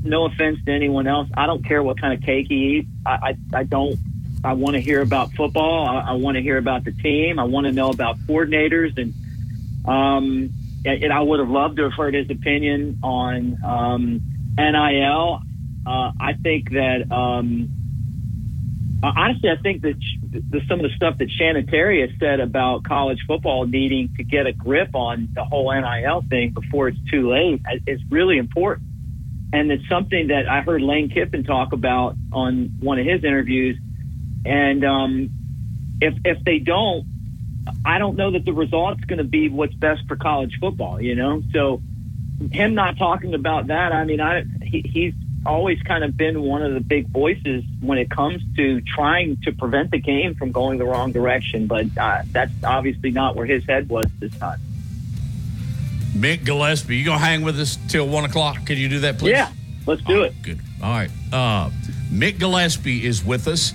No offense to anyone else. I don't care what kind of cake he eats. I I, I don't I want to hear about football. I, I want to hear about the team. I want to know about coordinators, and um, and I would have loved to have heard his opinion on um, NIL. Uh, I think that um, honestly, I think that the, some of the stuff that Shannon Terry has said about college football needing to get a grip on the whole NIL thing before it's too late is really important. And it's something that I heard Lane Kiffin talk about on one of his interviews and um, if if they don't, I don't know that the result's going to be what's best for college football. You know, so him not talking about that, I mean, I he, he's always kind of been one of the big voices when it comes to trying to prevent the game from going the wrong direction. But uh, that's obviously not where his head was this time. Mick Gillespie, you gonna hang with us till one o'clock? Can you do that, please? Yeah, let's do it. Good. All right. Uh, Mick Gillespie is with us.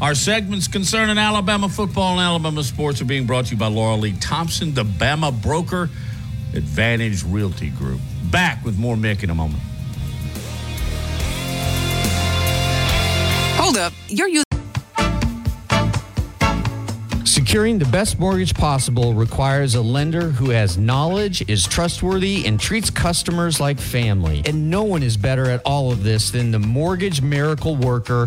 Our segments concerning Alabama football and Alabama sports are being brought to you by Laura Lee Thompson, the Bama broker, Advantage Realty Group. Back with more Mick in a moment. Hold up. You're using. Securing the best mortgage possible requires a lender who has knowledge, is trustworthy, and treats customers like family. And no one is better at all of this than the mortgage miracle worker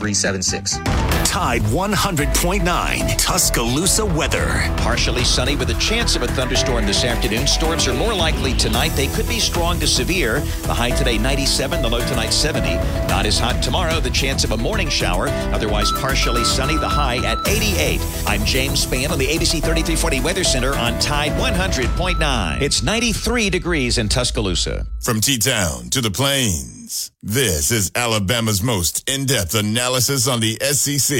230376. Tide 100.9 Tuscaloosa weather. Partially sunny with a chance of a thunderstorm this afternoon. Storms are more likely tonight. They could be strong to severe. The high today 97, the low tonight 70. Not as hot tomorrow. The chance of a morning shower. Otherwise partially sunny. The high at 88. I'm James Spann on the ABC 3340 Weather Center on Tide 100.9. It's 93 degrees in Tuscaloosa. From T-Town to the Plains, this is Alabama's most in-depth analysis on the SEC.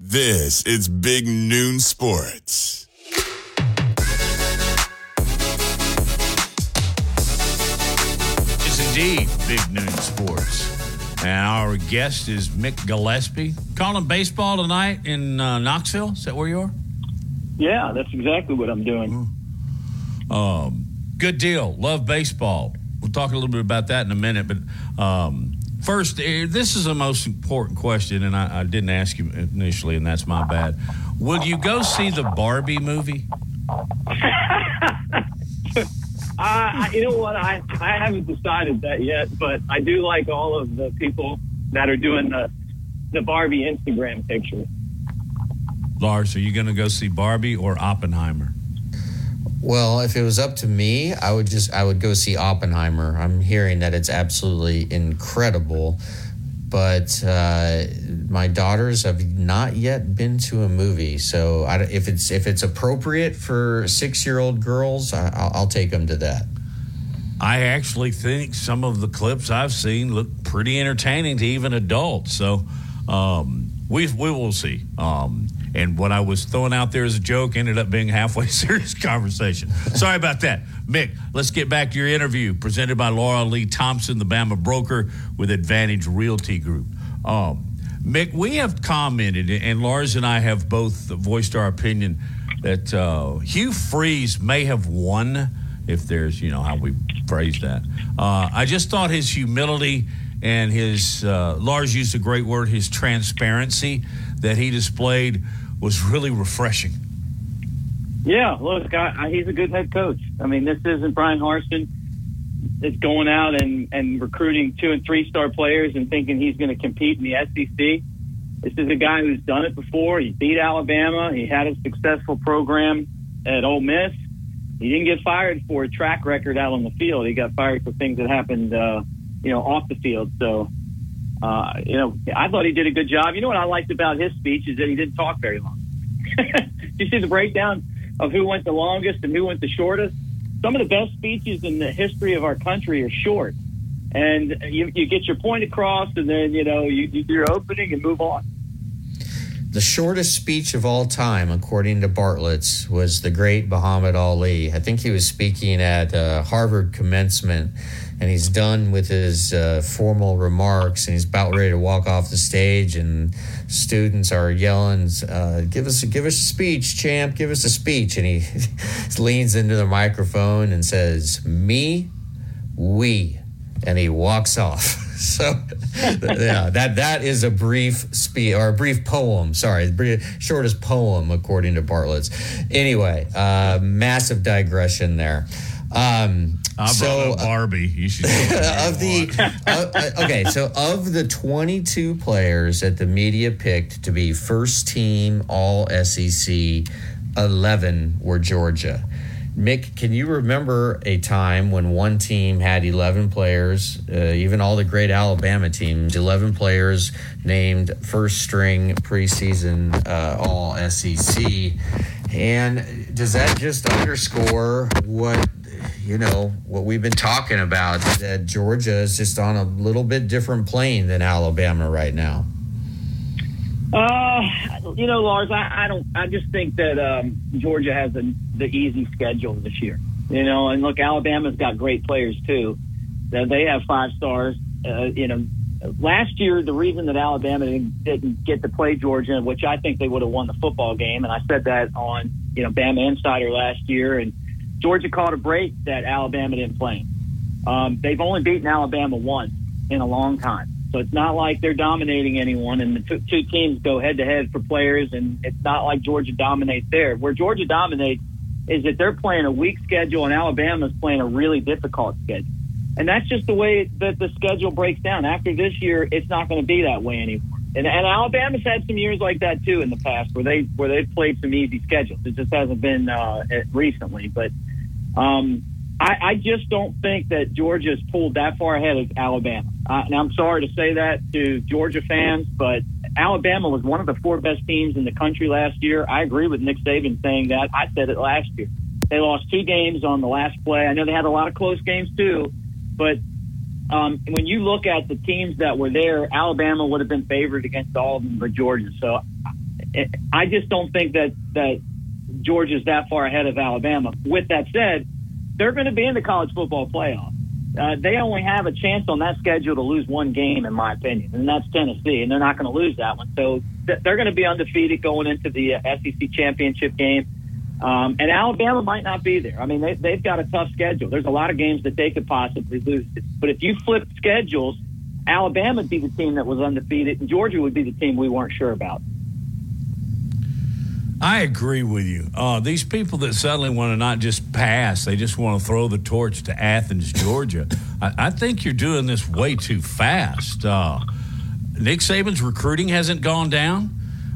This is Big Noon Sports. It's indeed Big Noon Sports. And our guest is Mick Gillespie. Calling baseball tonight in uh, Knoxville. Is that where you are? Yeah, that's exactly what I'm doing. Um, good deal. Love baseball. We'll talk a little bit about that in a minute. But um, first, eh, this is the most important question, and I, I didn't ask you initially, and that's my bad. Will you go see the Barbie movie? [LAUGHS] Uh, you know what? I, I haven't decided that yet, but I do like all of the people that are doing the the Barbie Instagram picture. Lars, are you going to go see Barbie or Oppenheimer? Well, if it was up to me, I would just I would go see Oppenheimer. I'm hearing that it's absolutely incredible, but uh, my daughters have not yet been to a movie. So I, if it's if it's appropriate for six year old girls, I, I'll, take them to that. I actually think some of the clips I've seen look pretty entertaining to even adults. So um, we we will see. Um, and what I was throwing out there as a joke ended up being halfway [LAUGHS] serious conversation. Sorry about that, Mick. Let's get back to your interview presented by Laura Lee Thompson, the Bama broker with Advantage Realty Group. Um, Mick, we have commented, and Lars and I have both voiced our opinion that uh, Hugh Freeze may have won, if there's, you know, how we phrase that. Uh, I just thought his humility and his, uh, Lars used a great word, his transparency that he displayed was really refreshing. Yeah, look, I, I, he's a good head coach. I mean, this isn't Bryan Harsin. It's going out and, and recruiting two and three star players and thinking he's going to compete in the SEC. This is a guy who's done it before. He beat Alabama. He had a successful program at Ole Miss. He didn't get fired for a track record out on the field. He got fired for things that happened, uh, you know, off the field. So, uh, you know, I thought he did a good job. You know what I liked about his speech is that he didn't talk very long. [LAUGHS] you see the breakdown of who went the longest and who went the shortest? Some of the best speeches in the history of our country are short. And you, you get your point across, and then, you know, you, you do your opening and move on. The shortest speech of all time, according to Bartlett's, was the great Muhammad Ali. I think he was speaking at uh, Harvard commencement, and he's done with his uh, formal remarks, and he's about ready to walk off the stage, and students are yelling, uh, "Give us, a, give us a speech, champ! Give us a speech!" And he [LAUGHS] leans into the microphone and says, "Me, we," and he walks off. [LAUGHS] So, yeah, that that is a brief speech or a brief poem. Sorry, the shortest poem according to Bartlett's. Anyway, uh, massive digression there. Um, I so Barbie. You should [LAUGHS] of the uh, okay. So of the 22 players that the media picked to be first team All SEC, 11 were Georgia. Mick, can you remember a time when one team had 11 players, uh, even all the great Alabama teams, 11 players named first string preseason uh, all SEC? And does that just underscore what, you know, what we've been talking about? Is that Georgia is just on a little bit different plane than Alabama right now. Uh, you know, Lars, I, I don't. I just think that um, Georgia has a, the easy schedule this year. You know, and look, Alabama's got great players too. They have five stars. Uh, you know, last year the reason that Alabama didn't, didn't get to play Georgia, which I think they would have won the football game, and I said that on you know Bama Insider last year, and Georgia caught a break that Alabama didn't play. Um, they've only beaten Alabama once in a long time. So it's not like they're dominating anyone, and the two, two teams go head to head for players, and it's not like Georgia dominates there. Where Georgia dominates is that they're playing a weak schedule, and Alabama's playing a really difficult schedule. And that's just the way that the schedule breaks down. After this year, it's not going to be that way anymore. And, and Alabama's had some years like that too in the past, where they where they've played some easy schedules. It just hasn't been uh, recently, but um, I, I just don't think that Georgia's pulled that far ahead of Alabama. Uh, and I'm sorry to say that to Georgia fans, but Alabama was one of the four best teams in the country last year. I agree with Nick Saban saying that. I said it last year. They lost two games on the last play. I know they had a lot of close games too, but um, when you look at the teams that were there, Alabama would have been favored against all of them but Georgia. So I just don't think that that Georgia's that far ahead of Alabama. With that said, they're going to be in the college football playoff. Uh, they only have a chance on that schedule to lose one game, in my opinion, and that's Tennessee, and they're not going to lose that one. So th- they're going to be undefeated going into the uh, SEC championship game. Um, and Alabama might not be there. I mean, they, they've got a tough schedule. There's a lot of games that they could possibly lose. But if you flip schedules, Alabama would be the team that was undefeated, and Georgia would be the team we weren't sure about. I agree with you. Uh, these people that suddenly want to not just pass, they just want to throw the torch to Athens, Georgia. I, I think you're doing this way too fast. Uh, Nick Saban's recruiting hasn't gone down.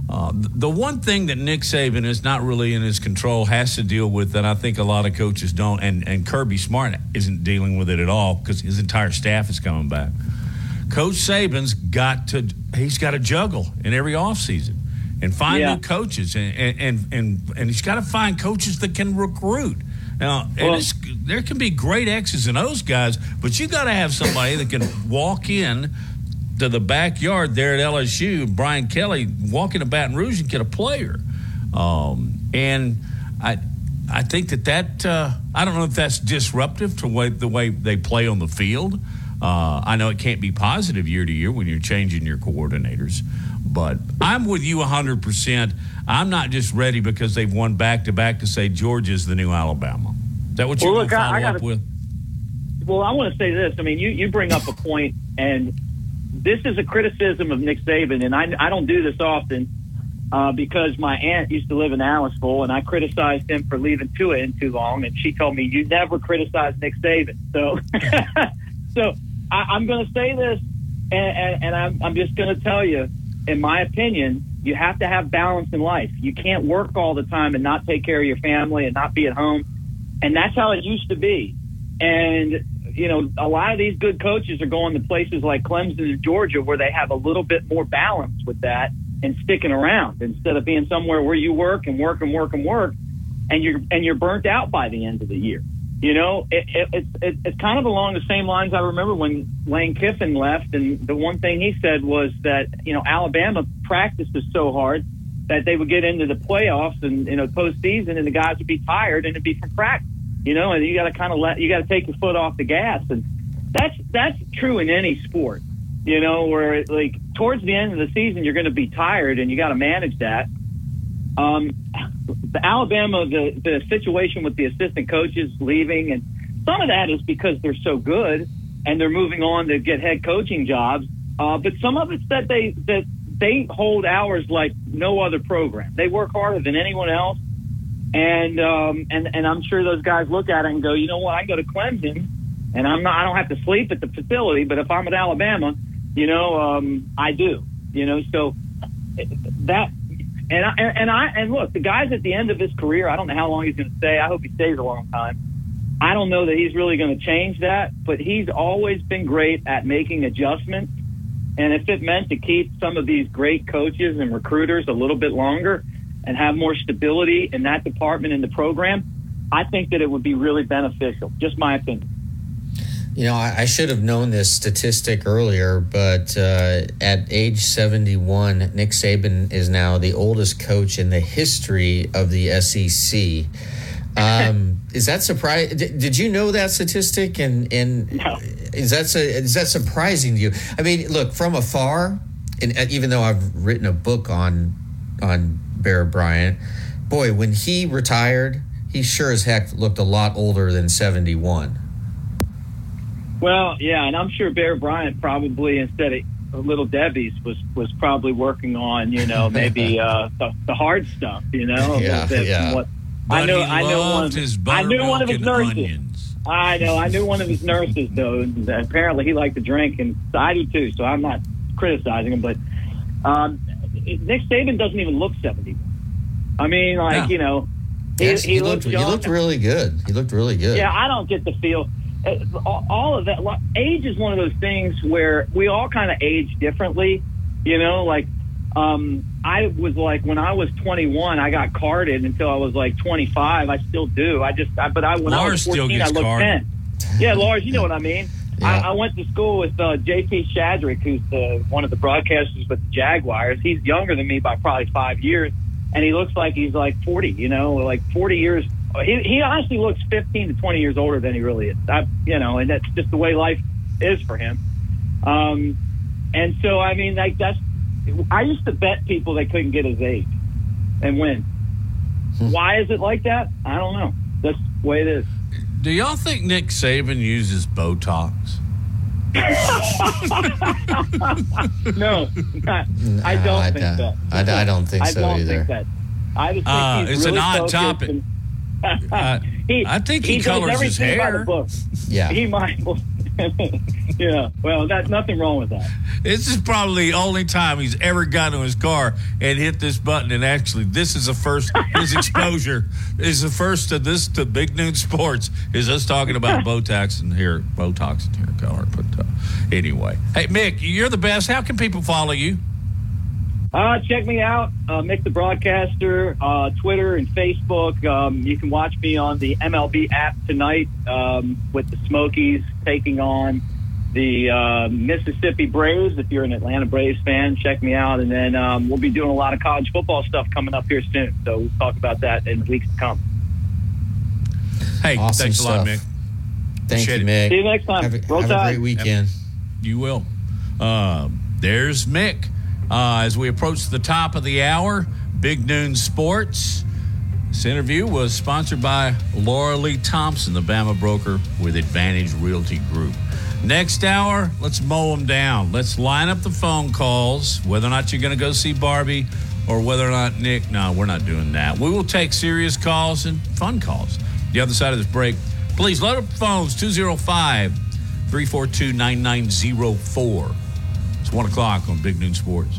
Uh, the one thing that Nick Saban is not really in his control has to deal with that I think a lot of coaches don't, and, and Kirby Smart isn't dealing with it at all because his entire staff is coming back. Coach Saban's got to he's got to juggle in every offseason and find yeah. new coaches and and, and and he's got to find coaches that can recruit. Now, well, there can be great X's and O's guys, but you got to have somebody that can walk in to the backyard there at LSU, Brian Kelly walking to Baton Rouge and get a player. Um, and I, I think that that uh, I don't know if that's disruptive to way, the way they play on the field. Uh, I know it can't be positive year to year when you're changing your coordinators, but I'm with you 100%. I'm not just ready because they've won back to back to say Georgia's the new Alabama. Is that what you're well, going to follow I, I gotta, up with? Well, I want to say this. I mean, you, you bring up a point, and this is a criticism of Nick Saban, and I, I don't do this often uh, because my aunt used to live in Aliceville, and I criticized him for leaving Tua in too long, and she told me you never criticize Nick Saban. So, [LAUGHS] so I, am going to say this, and, and, and I'm, I'm just going to tell you, in my opinion, you have to have balance in life. You can't work all the time and not take care of your family and not be at home, and that's how it used to be. And you know, a lot of these good coaches are going to places like Clemson and Georgia where they have a little bit more balance with that and sticking around instead of being somewhere where you work and work and work and work and you're and you're burnt out by the end of the year. You know, it, it, it, it's kind of along the same lines I remember when Lane Kiffin left, and the one thing he said was that you know Alabama practices so hard that they would get into the playoffs and you know postseason, and the guys would be tired, and it'd be from practice you know, and you got to kind of let you got to take your foot off the gas, and that's that's true in any sport. You know, where like towards the end of the season, you're going to be tired, and you got to manage that. Um, the Alabama, the the situation with the assistant coaches leaving, and some of that is because they're so good and they're moving on to get head coaching jobs. Uh, but some of it's that they that they hold hours like no other program. They work harder than anyone else and um, and and I'm sure those guys look at it and go, you know what? I go to Clemson, and I'm not. I don't have to sleep at the facility, but if I'm at Alabama, you know, um, I do. You know, so that and I, and I and look, the guy's at the end of his career. I don't know how long he's going to stay. I hope he stays a long time. I don't know that he's really going to change that, but he's always been great at making adjustments. And if it meant to keep some of these great coaches and recruiters a little bit longer, and have more stability in that department in the program, I think that it would be really beneficial. Just my opinion. You know, I, I should have known this statistic earlier, but uh, at age 71, Nick Saban is now the oldest coach in the history of the SEC. Um, [LAUGHS] is that surprise? Did, did, you know that statistic? And and no. is that is that surprising to you? I mean, look from afar, and uh, even though I've written a book on on Bear Bryant. Boy, when he retired, he sure as heck looked a lot older than 71. Well, yeah, and I'm sure Bear Bryant probably instead of Little Debbie's was was probably working on you know maybe [LAUGHS] uh, the, the, hard stuff you know yeah, little yeah. What, I know I know one of his I knew one of his nurses. Onions. I know I knew one of his nurses though. And apparently he liked to drink, and I do too. So I'm not criticizing him, but Um, Nick Saban doesn't even look 70. I mean, like, Yeah. you know, Yes, he, looked, he looked really good. He looked really good. Yeah, I don't get the feel. Uh, All of that. like, Age is one of those things where we all kind of age differently. You know, like um, I was like when I was 21, I got carded until I was like 25. I still do. I just, I, but I when I Lars was still 14, I looked carded. 10. Yeah, Lars, you know what I mean. [LAUGHS] I, I went to school with uh, JP Shadrick, who's the, one of the broadcasters with the Jaguars. He's younger than me by probably five years, and he looks like he's like 40. You know, like 40 years. He, he honestly looks 15 to 20 years older than he really is. I, you know, and that's just the way life is for him. Um, and so, I mean, like that's. I used to bet people they couldn't get his age and win. Why is it like that? I don't know. That's the way it is. Do y'all think Nick Saban uses Botox? [LAUGHS] no, not, I don't I think don't- that. I- I don't think I so don't either. Think that. I just think Uh, he's it's an odd topic. and- Uh, [LAUGHS] he, I think he does colors his everything by hair. the book. Yeah. he might. [LAUGHS] yeah, well, that's nothing wrong with that. This is probably the only time he's ever gotten to his car and hit this button. And actually, this is the first, his exposure is the first to this to Big Noon Sports is us talking about [LAUGHS] Botox and hair, Botox and hair color. But uh, anyway, hey, Mick, you're the best. How can people follow you? Uh, check me out, uh, Mick the Broadcaster, uh, Twitter and Facebook. Um, you can watch me on the MLB app tonight um, with the Smokies taking on the uh, Mississippi Braves. If you're an Atlanta Braves fan, check me out. And then um, we'll be doing a lot of college football stuff coming up here soon. So we'll talk about that in weeks to come. Hey, Awesome thanks a lot. Mick. Thank Appreciate you, it. Mick. See you next time. Have a, Roll have a great weekend. You will. Uh, there's Mick. Uh, as we approach the top of the hour, Big Noon Sports. This interview was sponsored by Laura Lee Thompson, the Bama broker with Advantage Realty Group. Next hour, let's mow them down. Let's line up the phone calls, whether or not you're going to go see Barbie or whether or not Nick. No, we're not doing that. We will take serious calls and fun calls. The other side of this break, please load up phones 205 342 9904. It's 1 o'clock on Big Noon Sports.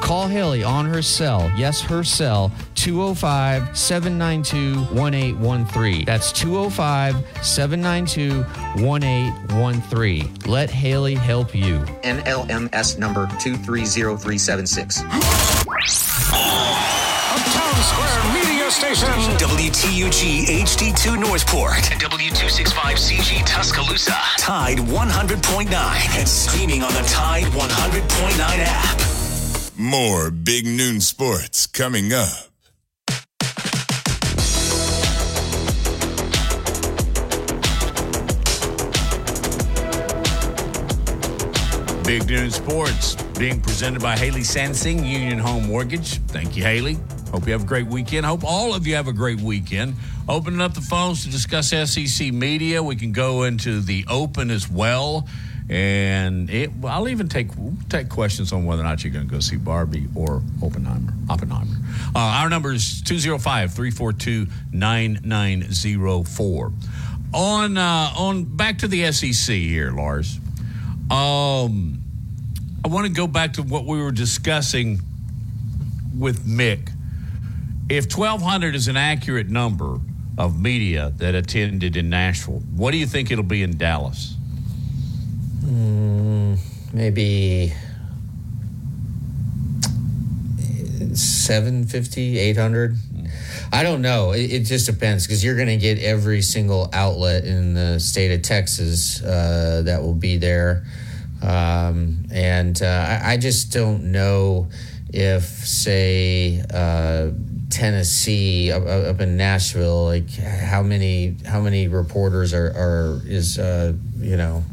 Call Haley on her cell. Yes, her cell, 205 792 1813. That's 205 792 1813. Let Haley help you. NLMS number 230376. Town Square Media Station. WTUG HD2 Northport. And W265CG Tuscaloosa. Tide 100.9. And streaming on the Tide 100.9 app. More Big Noon Sports coming up. Big Noon Sports being presented by Haley Sansing, Union Home Mortgage. Thank you, Haley. Hope you have a great weekend. Hope all of you have a great weekend. Opening up the phones to discuss SEC media. We can go into the open as well. And it, I'll even take take questions on whether or not you're going to go see Barbie or Oppenheimer. Oppenheimer. Uh, our number is 205 342 9904. On, uh, on back to the SEC here, Lars. Um, I want to go back to what we were discussing with Mick. If 1,200 is an accurate number of media that attended in Nashville, what do you think it'll be in Dallas? Mm, maybe 750, 800. I don't know. It, it just depends because you're going to get every single outlet in the state of Texas uh, that will be there. Um, and uh, I, I just don't know if, say, uh, Tennessee up, up in Nashville, like how many how many reporters are, are is uh, you know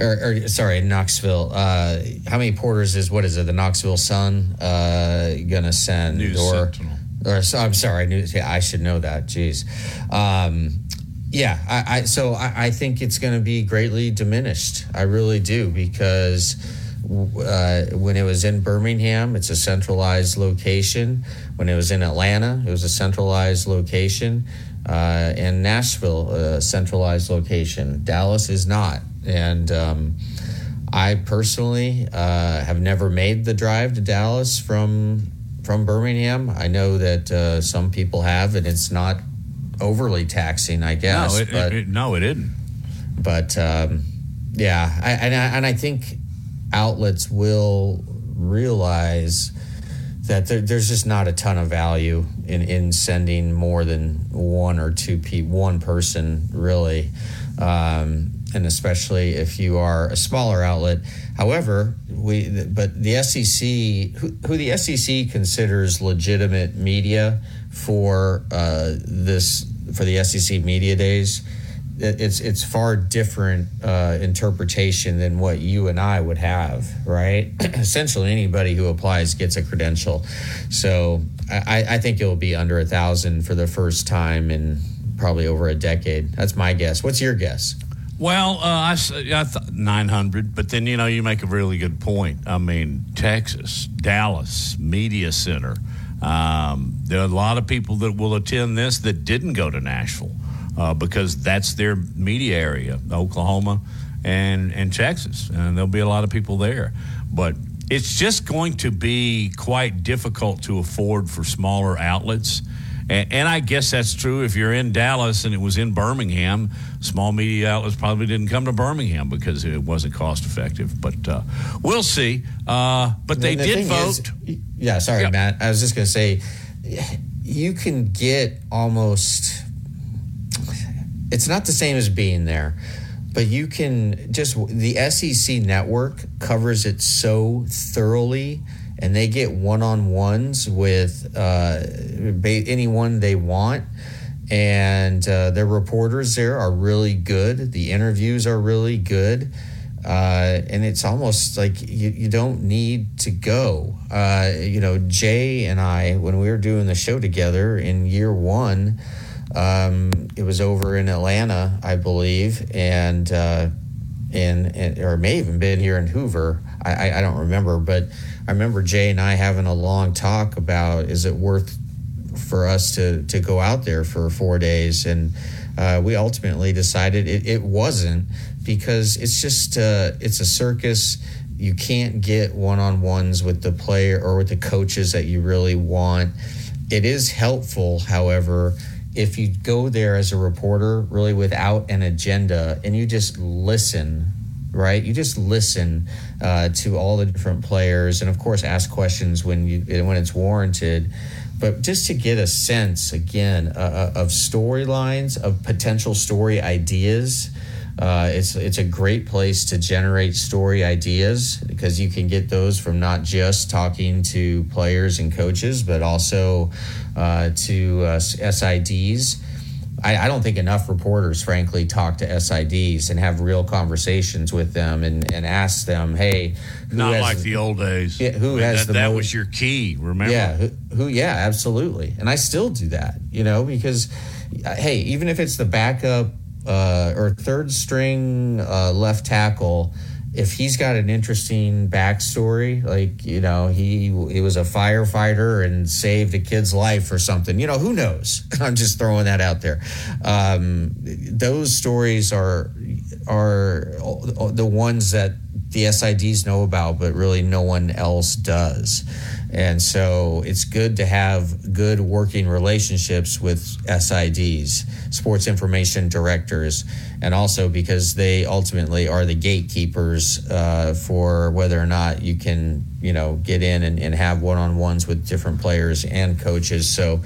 or, or, sorry, Knoxville. Uh, how many porters is what is it? The Knoxville Sun uh, gonna send News or Sentinel. or so, I'm sorry, news, yeah, I should know that. Jeez. Um, yeah, I, I so I, I think it's going to be greatly diminished. I really do because uh, when it was in Birmingham, it's a centralized location. When it was in Atlanta, it was a centralized location. Uh, and Nashville, a centralized location. Dallas is not. And um, I personally uh, have never made the drive to Dallas from from Birmingham. I know that uh, some people have, and it's not overly taxing, I guess. No, it, but, it, it, no, it isn't. but um, yeah, I, and I, and I think outlets will realize that there, there's just not a ton of value in, in sending more than one or two pe- one person really, um, and especially if you are a smaller outlet. However, we but the SEC who, who the SEC considers legitimate media for uh, this for the SEC media days it's it's far different uh, interpretation than what you and I would have, right? [CLEARS THROAT] Essentially, anybody who applies gets a credential. So I, I think it will be under a thousand for the first time in probably over a decade. That's my guess. What's your guess? Well, uh, I, I thought 900, but then, you know, you make a really good point. I mean, Texas, Dallas, Media Center. Um, there are a lot of people that will attend this that didn't go to Nashville uh, because that's their media area, Oklahoma and, and Texas. And there'll be a lot of people there. But it's just going to be quite difficult to afford for smaller outlets. And, and I guess that's true if you're in Dallas and it was in Birmingham. Small media outlets probably didn't come to Birmingham because it wasn't cost effective. But uh, we'll see. Uh, but they the did vote. is- yeah, sorry, Yeah. Matt. I was just going to say, you can get almost. It's not the same as being there, but you can just the SEC network covers it so thoroughly, and they get one on ones with uh, anyone they want. And uh, their reporters there are really good. The interviews are really good uh, and it's almost like you, you don't need to go. Uh, you know, Jay and I, when we were doing the show together in year one, um, it was over in Atlanta, I believe, and uh, and, and or may even been here in Hoover. I, I, I don't remember, but I remember Jay and I having a long talk about is it worth for us to to go out there for four days, and uh, we ultimately decided it, it wasn't because it's just uh, it's a circus. You can't get one on ones with the player or with the coaches that you really want. It is helpful, however, if you go there as a reporter, really without an agenda, and you just listen right? You just listen uh, to all the different players, and of course, ask questions when you when it's warranted. But just to get a sense again uh, of storylines, of potential story ideas, uh, it's it's a great place to generate story ideas because you can get those from not just talking to players and coaches, but also uh, to uh, SIDs. I, I don't think enough reporters, frankly, talk to SIDs and have real conversations with them and, and ask them, hey, Not has- like the old days. Yeah, who I mean, has that, the that most- was your key, remember? yeah, who, who? Yeah, absolutely. And I still do that, you know, because uh, hey, even if it's the backup uh, or third string uh, left tackle, if he's got an interesting backstory, like you know, he he was a firefighter and saved a kid's life or something, you know, who knows? [LAUGHS] I'm just throwing that out there. Um, those stories are are the ones that the SIDs know about, but really no one else does. And so it's good to have good working relationships with SIDs, sports information directors, and also because they ultimately are the gatekeepers uh, for whether or not you can, you know, get in and, and have one on ones with different players and coaches. So,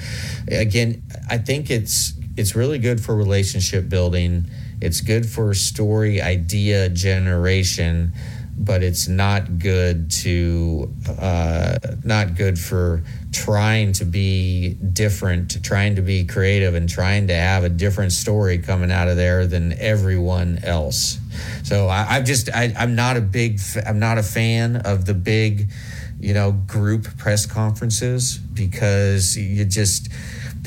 again, I think it's it's really good for relationship building. It's good for story idea generation but it's not good to uh, not good for trying to be different trying to be creative and trying to have a different story coming out of there than everyone else. So I, i've just I, i'm not a big i'm not a fan of the big you know group press conferences because you just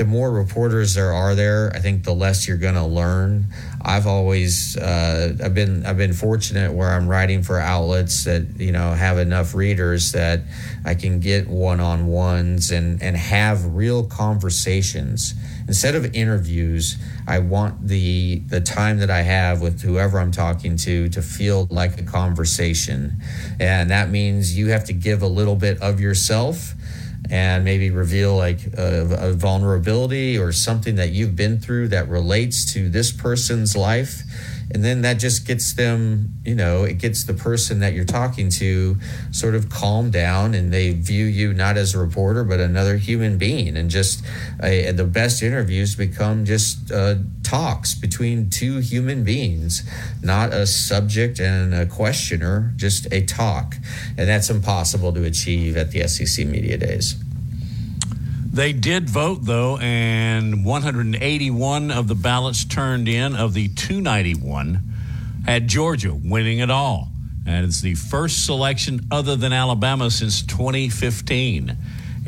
the more reporters there are there, I think the less you're going to learn. I've always uh, I've been I've been fortunate where I'm writing for outlets that you know have enough readers that I can get one on ones and and have real conversations instead of interviews. I want the the time that I have with whoever I'm talking to to feel like a conversation, and that means you have to give a little bit of yourself and maybe reveal like a, a, vulnerability or something that you've been through that relates to this person's life and then that just gets them you know it gets the person that you're talking to sort of calm down and they view you not as a reporter but another human being. And just uh, the best interviews become just uh, talks between two human beings not a subject and a questioner just a talk. And that's impossible to achieve at the sec media days they did vote, though, and 181 of the ballots turned in of the 291 had Georgia winning it all. And it's the first selection other than Alabama since 2015.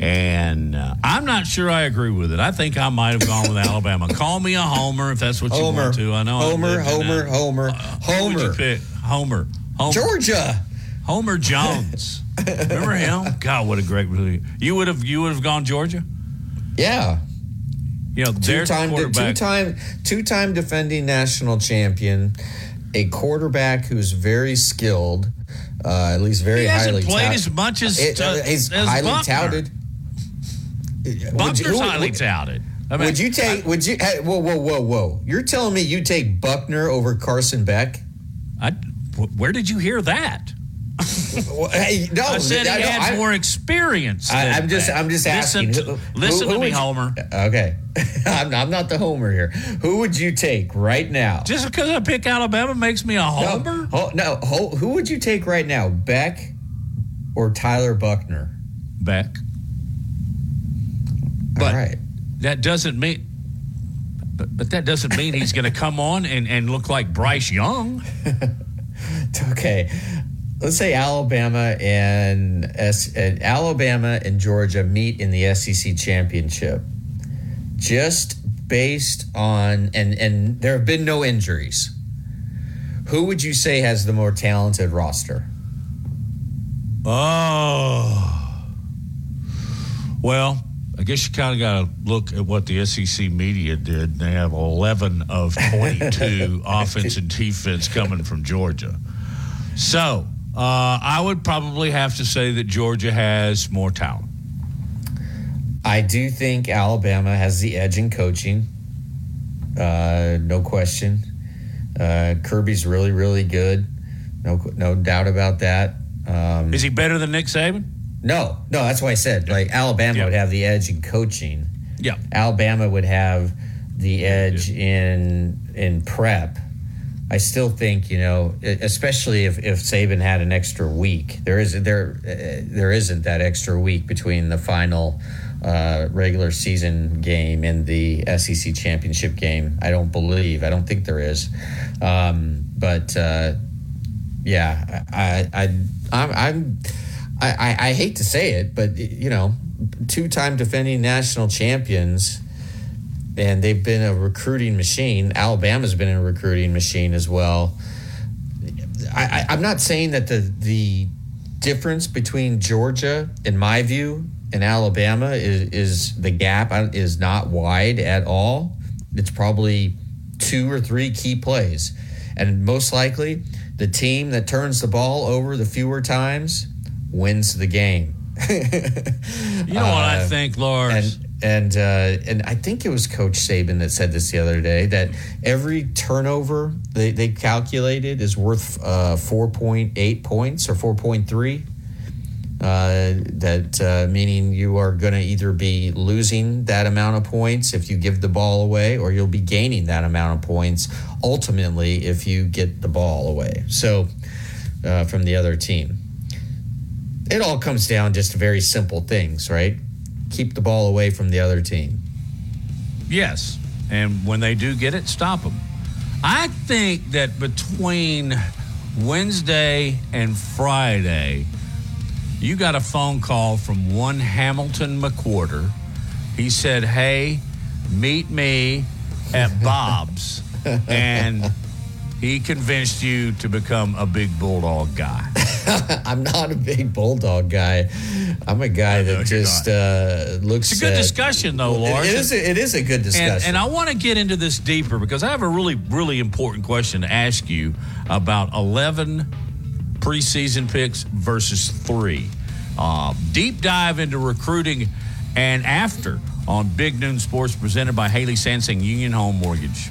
And uh, I'm not sure I agree with it. I think I might have gone with Alabama. Call me a homer if that's what you want to. I know. Homer, Homer, Homer, uh, Homer. Homer. pick? Homer. Homer. Georgia. Homer Jones. Remember him? God, what a great movie. You would have you would have gone Georgia? Yeah. You know, two-time, two-time, two-time defending national champion, a quarterback who's very skilled, uh, at least very He hasn't highly played tout- as much as, It- uh, he's as highly Buchner. touted. Buchner's you- highly would- touted. I mean, would you take? would you? Hey, whoa, whoa, whoa, whoa! You're telling me you take Buchner over Carson Beck? I, where did you hear that? [LAUGHS] Well, hey, no, I said he I- had I- more experience. I, I'm just. I'm just Listen asking. to- Who- listen who to me, you- Homer. Uh, okay, [LAUGHS] I'm, I'm not the Homer here. Who would you take right now? Just because I pick Alabama makes me a homer? No, no ho- who would you take right now, Beck or Tyler Buchner? Beck. But All right. that doesn't mean. But, but that doesn't mean he's going to come on and, and look like Bryce Young. [LAUGHS] Okay. Let's say Alabama and, S- and Alabama and Georgia meet in the SEC championship. Just based on and and there have been no injuries. Who would you say has the more talented roster? Oh. Well, I guess you kind of got to look at what the SEC media did. They have 11 of 22 [LAUGHS] offense and defense coming from Georgia. So uh, I would probably have to say that Georgia has more talent. I do think Alabama has the edge in coaching. Uh, no question. Uh, Kirby's really, really good. No, no doubt about that. Um, Is he better than Nick Saban? no, no, that's why I said like Alabama Yeah. would have the edge in coaching. Yeah. Alabama would have the edge in in prep. I still think you know, especially if, if Saban had an extra week. There is there uh, there isn't that extra week between the final uh, regular season game and the SEC championship game. I don't believe. I don't think there is. Um, but uh, yeah, I I I'm, I'm I, I, I hate to say it, but you know, two-time defending national champions, and they've been a recruiting machine. Alabama's been a recruiting machine as well. I, I, I'm not saying that the the difference between Georgia, in my view, and Alabama is is the gap is not wide at all. It's probably two or three key plays, and most likely the team that turns the ball over the fewer times wins the game. [LAUGHS] You know what I Uh, think, Lars? and and uh, and I think it was Coach Saban that said this the other day that every turnover they, they calculated is worth uh, four point eight points or four point three. Uh, that uh, meaning you are going to either be losing that amount of points if you give the ball away, or you'll be gaining that amount of points ultimately if you get the ball away. So uh, from the other team, it all comes down just to very simple things, right? Keep the ball away from the other team. Yes. And when they do get it, stop them. I think that between Wednesday and Friday, you got a phone call from one Hamilton McWhorter. He said, Hey, meet me at [LAUGHS] Bob's. and he convinced you to become a big bulldog guy. [LAUGHS] I'm not a big bulldog guy. I'm a guy know that you're just uh, looks. It's a good at- discussion, though, Lars. It is. A, it is a good discussion. And, and I want to get into this deeper because I have a really, really important question to ask you about 11 preseason picks versus three. Uh, deep dive into recruiting and after on Big Noon Sports presented by Haley Sansing Union Home Mortgage.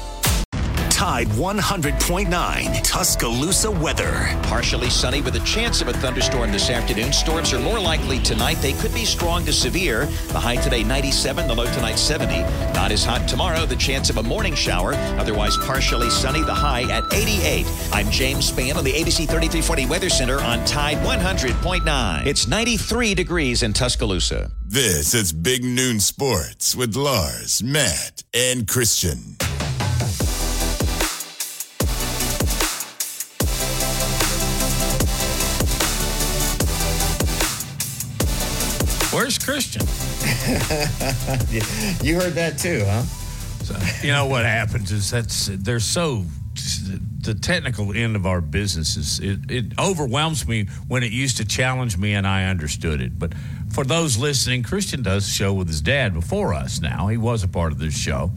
Tide 100.9 Tuscaloosa weather. Partially sunny with a chance of a thunderstorm this afternoon. Storms are more likely tonight. They could be strong to severe. The high today 97, the low tonight 70. Not as hot tomorrow. The chance of a morning shower. Otherwise partially sunny. The high at 88. I'm James Spann on the ABC 3340 Weather Center on Tide 100.9. It's 93 degrees in Tuscaloosa. This is Big Noon Sports with Lars, Matt, and Christian. Christian? [LAUGHS] you heard that too, huh? So, you know what happens is that's they're so the technical end of our business is it, it overwhelms me when it used to challenge me and I understood it. But for those listening, Christian does a show with his dad before us. Now he was a part of this show,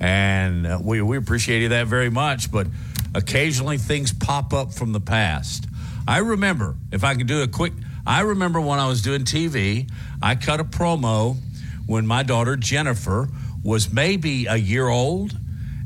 and uh, we we appreciated that very much. But occasionally things pop up from the past. I remember if I could do a quick. I remember when I was doing TV, I cut a promo when my daughter Jennifer was maybe a year old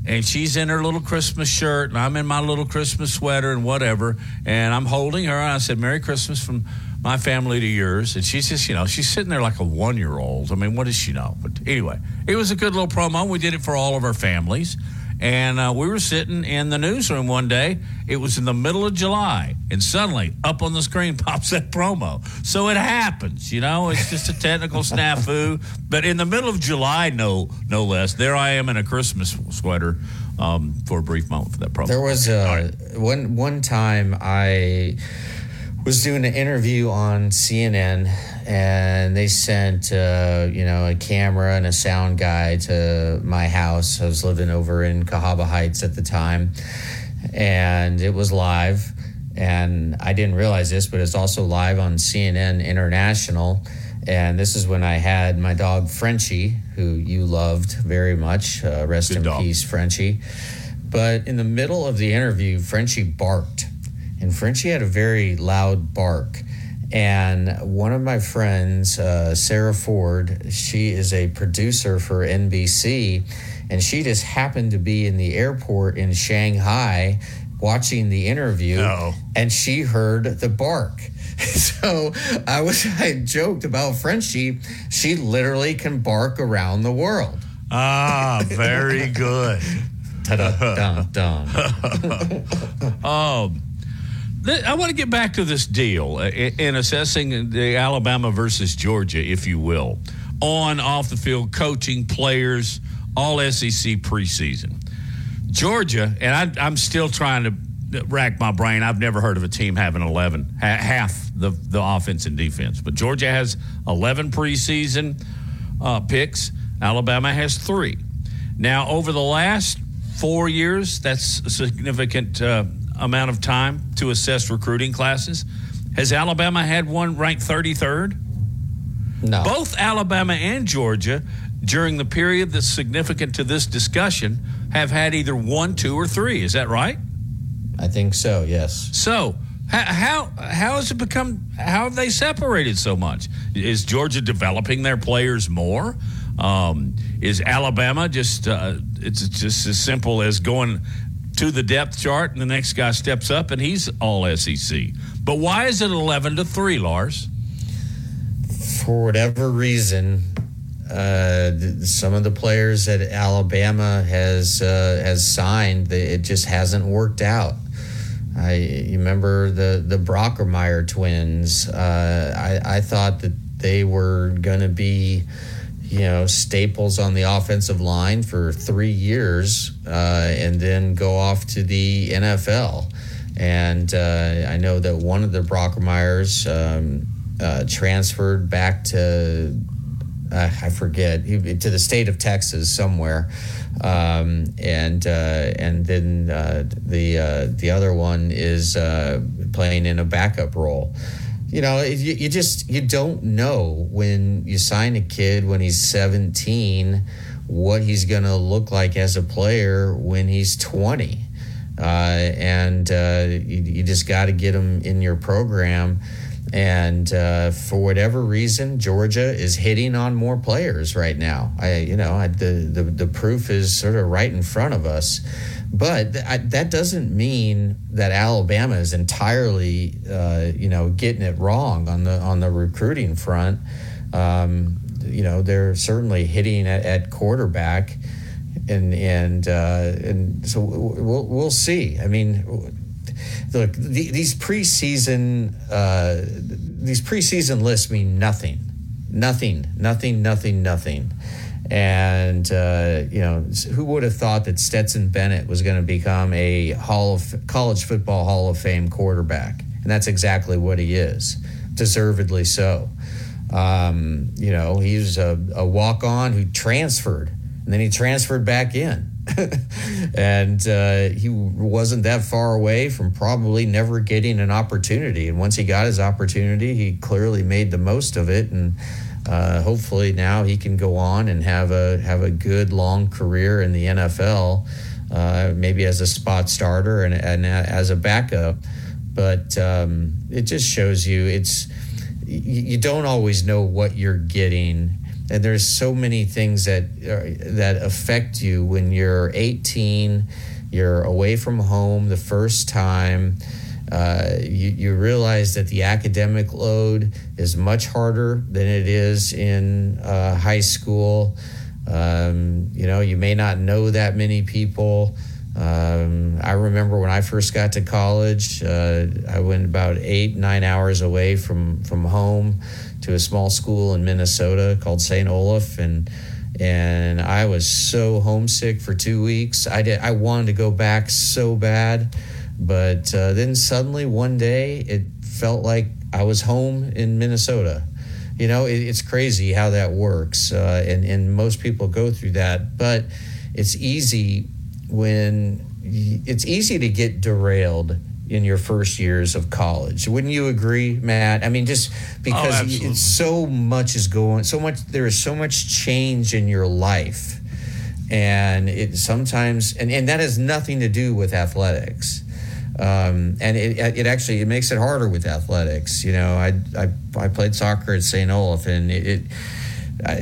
and she's in her little Christmas shirt, and I'm in my little Christmas sweater and whatever, and I'm holding her. And I said, "Merry Christmas from my family to yours." And she's just, you know, she's sitting there like a one year old. I mean, what does she know? But anyway, it was a good little promo. We did it for all of our families, and uh, we were sitting in the newsroom one day. It was in the middle of July, and suddenly up on the screen [LAUGHS] pops that promo. So it happens, you know. It's just a technical [LAUGHS] snafu. But in the middle of July, no, no less, there I am in a Christmas sweater um, for a brief moment for that promo. There was uh, one one time I was doing an interview on CNN, and they sent uh, you know a camera and a sound guy to my house. I was living over in Cahaba Heights at the time, and it was live. And I didn't realize this, but it's also live on CNN International. And this is when I had my dog Frenchie, who you loved very much. Uh, rest Good in dog. peace, Frenchie. But in the middle of the interview, Frenchie barked, and Frenchie had a very loud bark. And one of my friends, uh, Sarah Ford, she is a producer for NBC, and she just happened to be in the airport in Shanghai watching the interview, Uh-oh. and she heard the bark. [LAUGHS] So I was [LAUGHS] I joked about Frenchie. She literally can bark around the world. Ah, [LAUGHS] very good. Ta-da, dun, dun. Um, I want to get back to this deal uh, in assessing the Alabama versus Georgia, if you will, on off the field coaching players, all SEC preseason. Georgia, and I, I'm still trying to rack my brain. I've never heard of a team having 11, ha- half the, the offense and defense. But Georgia has 11 preseason uh, picks, Alabama has three. Now, over the last four years, that's a significant uh, amount of time to assess recruiting classes. Has Alabama had one ranked 33rd? No. Both Alabama and Georgia, during the period that's significant to this discussion, have had either one, two, or three. Is that right? I think so. Yes. So how how has it become? How have they separated so much? Is Georgia developing their players more? Um, is Alabama just uh, it's just as simple as going to the depth chart and the next guy steps up and he's all SEC. But why is it eleven to three, Lars? For whatever reason, uh, some of the players that Alabama has uh, has signed, it just hasn't worked out. I you remember the the Brockermeyer twins. Uh, I I thought that they were going to be, you know, staples on the offensive line for three years, uh, and then go off to the NFL. And uh, I know that one of the Brockermeyers um, uh, transferred back to uh, I forget to the state of Texas somewhere, um, and uh, and then uh, the the other one is playing in a backup role. You know, you, you just you don't know when you sign a kid when he's 17 what he's going to look like as a player when he's 20. Uh, and you, you just got to get him in your program and uh, for whatever reason, Georgia is hitting on more players right now. I, you know, I, the, the the proof is sort of right in front of us. But th- I, that doesn't mean that Alabama is entirely, uh, you know, getting it wrong on the on the recruiting front. Um, you know, they're certainly hitting at, at quarterback, and and uh, and so we'll we'll see. I mean look, the, these preseason uh, these preseason lists mean nothing, nothing, nothing, nothing, nothing. And uh, you know, who would have thought that Stetson Bennett was going to become a Hall of college football Hall of Fame quarterback? And that's exactly what he is, deservedly so. Um, you know, he's a, a walk on who transferred, and then he transferred back in [LAUGHS] and uh, he wasn't that far away from probably never getting an opportunity. And once he got his opportunity, he clearly made the most of it. And uh, hopefully now he can go on and have a have a good long career in the NFL, uh, maybe as a spot starter and, and as a backup. But um, it just shows you it's you don't always know what you're getting and there's so many things that uh, that affect you when you're 18 you're away from home the first time uh, you, you realize that the academic load is much harder than it is in uh, high school um, you know you may not know that many people um, I remember when I first got to college, uh, I went about eight, nine hours away from, from home to a small school in Minnesota called St. Olaf, and and I was so homesick for two weeks. I did. I wanted to go back so bad, but uh, then suddenly one day it felt like I was home in Minnesota. You know, it, it's crazy how that works, uh, and and most people go through that, but it's easy when it's easy to get derailed in your first years of college. Wouldn't you agree, Matt? I mean, just because oh, so much is going, so much there is so much change in your life, and it sometimes, and, and that has nothing to do with athletics. Um, and it, it actually it makes it harder with athletics. You know, I I, I played soccer at St. Olaf, and it, it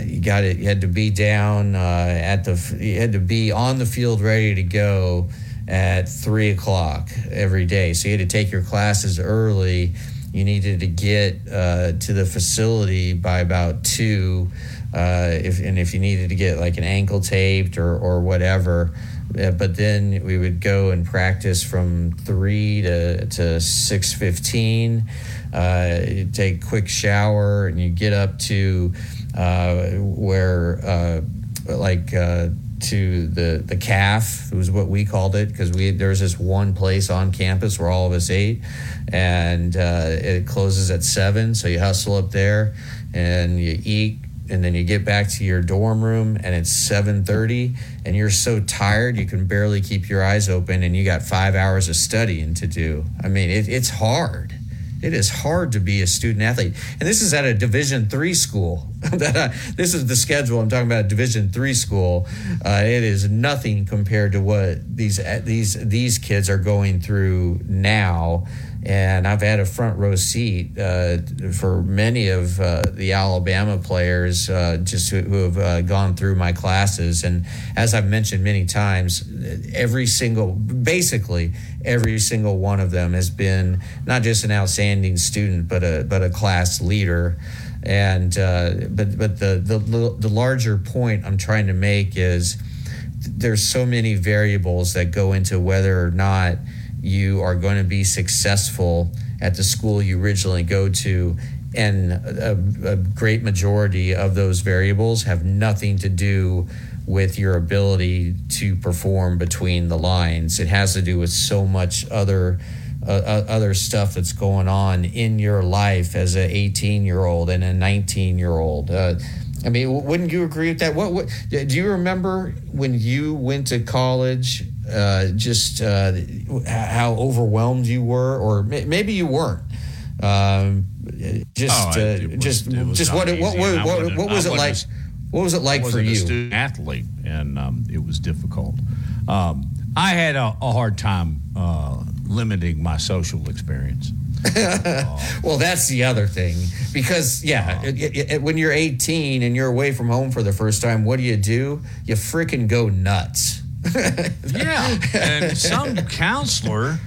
you got it. You had to be down uh, at the. You had to be on the field, ready to go at three o'clock every day. So you had to take your classes early. You needed to get uh, to the facility by about two. Uh, if and if you needed to get like an ankle taped or or whatever. Uh, but then we would go and practice from three to to six fifteen. Uh, you take quick shower and you get up to uh, where uh, like to the the calf was what we called it because we there's this one place on campus where all of us ate, and uh, it closes at seven. So you hustle up there, and you eat and then you get back to your dorm room and it's 7.30 and you're so tired you can barely keep your eyes open and you got five hours of studying to do. I mean it, it's hard. It is hard to be a student athlete. And this is at a division three school. [LAUGHS] This is the schedule. I'm talking about division three school. Uh, it is nothing compared to what these these these kids are going through now and I've had a front row seat uh, for many of uh, the Alabama players uh, just who, who have uh, gone through my classes. And as I've mentioned many times, every single, basically every single one of them has been not just an outstanding student, but a but a class leader. And uh, but but the, the the larger point I'm trying to make is there's so many variables that go into whether or not you are going to be successful at the school you originally go to and a, a, great majority of those variables have nothing to do with your ability to perform between the lines. It has to do with so much other uh, uh other stuff that's going on in your life as an 18 year old and a 19 year old uh, I mean, wouldn't you agree with that? What, what do you remember when you went to college uh, just uh, how overwhelmed you were, or maybe you weren't. Um, just, oh, uh, was, just, just what, what, what, what, what, was it like? what was it like for you? A student athlete, and um, it was difficult. Um, I had a, a hard time uh, limiting my social experience. [LAUGHS] well, that's the other thing because yeah, it, it, it, when you're 18 and you're away from home for the first time, what do you do? You freaking go nuts [LAUGHS] yeah, and some counselor.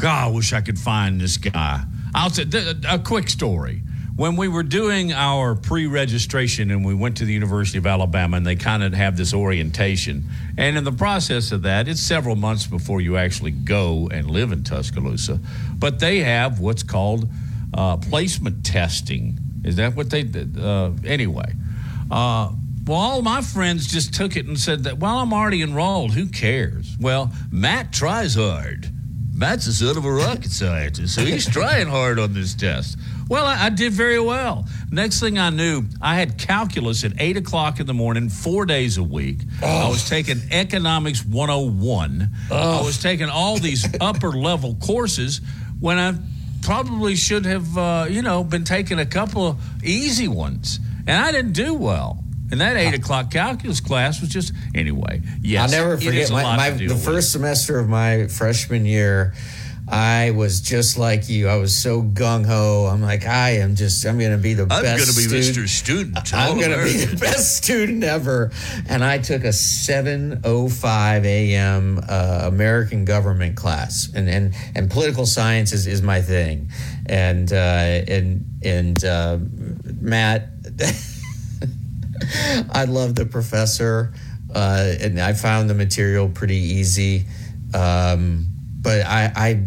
God, I wish I could find this guy. I'll say a quick story. When we were doing our pre-registration and we went to the University of Alabama, and they kind of have this orientation, and in the process of that, it's several months before you actually go and live in Tuscaloosa. But they have what's called uh, placement testing. Is that what they did? Uh, anyway, uh, well, all my friends just took it and said that, well, I'm already enrolled. Who cares? Well, Matt tries hard. Matt's a son of a rocket scientist, so he's trying hard on this test. Well, I, I, did very well. Next thing I knew, I had calculus at 8 o'clock in the morning, four days a week. Oh. I was taking economics 101. Oh. I was taking all these [LAUGHS] upper level courses when I probably should have, uh, you know, been taking a couple of easy ones. And I didn't do well. And that eight o'clock calculus class was just anyway. Yes, I'll never forget my, my the with. first semester of my freshman year. I was just like you. I was so gung ho. I'm like, I am just. I'm going to be the I'm best. I'm going to be student. Mr. Student. I'm going to be the [LAUGHS] best student ever. And I took a 7:05 a.m. Uh, American government class, and and and political science is, is my thing. And uh, and and uh, Matt. [LAUGHS] [LAUGHS] I love the professor, uh, and I found the material pretty easy. Um, but I, I,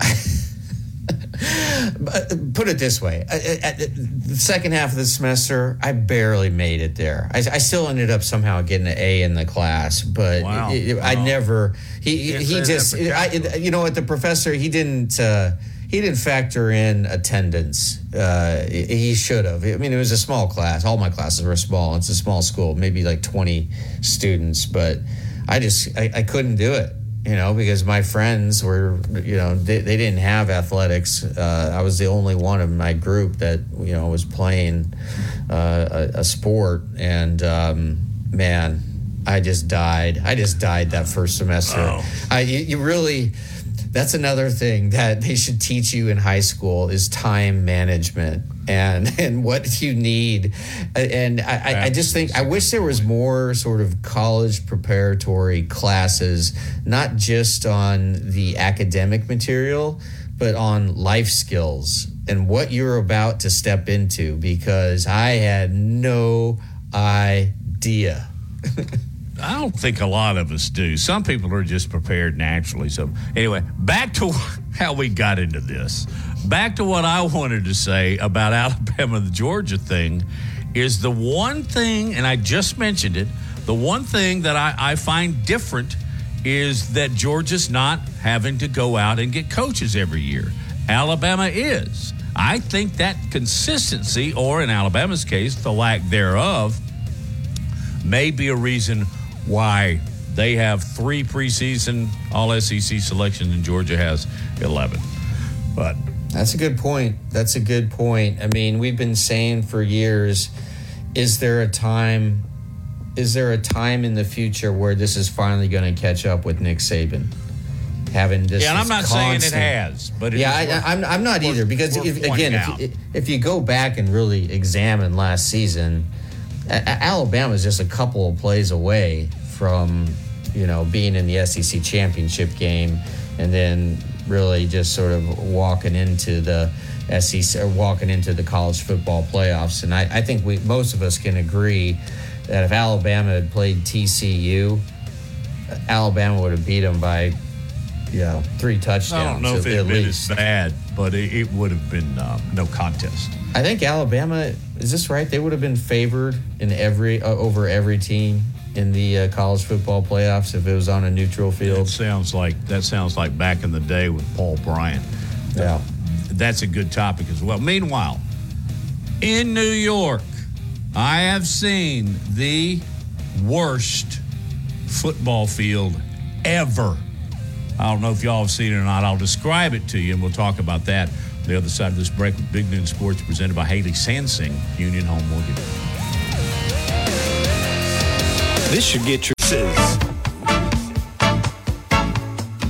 [LAUGHS] put it this way: at the second half of the semester, I barely made it there. I, I still ended up somehow getting an A in the class, but wow. it, it, wow. I never. He he just I, you know what the professor he didn't. Uh, he didn't factor in attendance. Uh, he should have. I mean, it was a small class. All my classes were small. It's a small school, maybe like 20 students, but I just I, I couldn't do it. You know, because my friends were, you know, they, they didn't have athletics. Uh, I was the only one of my group that, you know, was playing uh, a, a, sport. And um, man, I just died. I just died that first semester. Oh. I, you, you really, that's another thing that they should teach you in high school is time management and [LAUGHS] and what you need. And I, I just think i wish there was more sort of college preparatory classes not just on the academic material but on life skills and what you're about to step into because i had no idea [LAUGHS] I don't think a lot of us do. Some people are just prepared naturally. So, anyway, back to [LAUGHS] how we got into this. Back to what I wanted to say about [LAUGHS] Alabama, the Georgia thing is the one thing, and I just mentioned it The one thing that I, I find different is that Georgia's not having to go out and get coaches every year. Alabama is. I think that consistency, or in Alabama's case, the lack thereof, may be a reason why they have three preseason All SEC selections and Georgia has 11. But that's a good point. That's a good point. I mean, we've been saying for years is there a time is there a time in the future where this is finally going to catch up with Nick Saban? Having this, yeah, and I'm not constant, saying it has, but it yeah, I, worth, I'm, I'm not either because if, again, if you, if you go back and really examine last season, Alabama is just a couple of plays away from you know being in the SEC championship game, and then really just sort of walking into the SEC or walking into the college football playoffs. And I, I think we most of us can agree that if Alabama had played TCU, Alabama would have beat them by you know three touchdowns. I don't know if it had been as bad, but it, it would have been uh, no contest. I think Alabama is this right? They would have been favored in every uh, over every team in the uh, college football playoffs if it was on a neutral field. That sounds like that sounds like back in the day with Paul Bryant. Yeah, that's a good topic as well. Meanwhile, in New York, I have seen the worst football field ever. I don't know if y'all have seen it or not. I'll describe it to you, and we'll talk about that the other side of this break with Big Noon Sports presented by Haley Sansing, Union Home Mortgage. This should get your sis.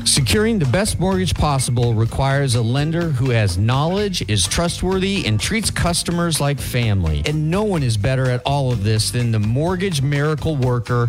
Securing the best mortgage possible requires a lender who has knowledge, is trustworthy, and treats customers like family. And no one is better at all of this than the mortgage miracle worker,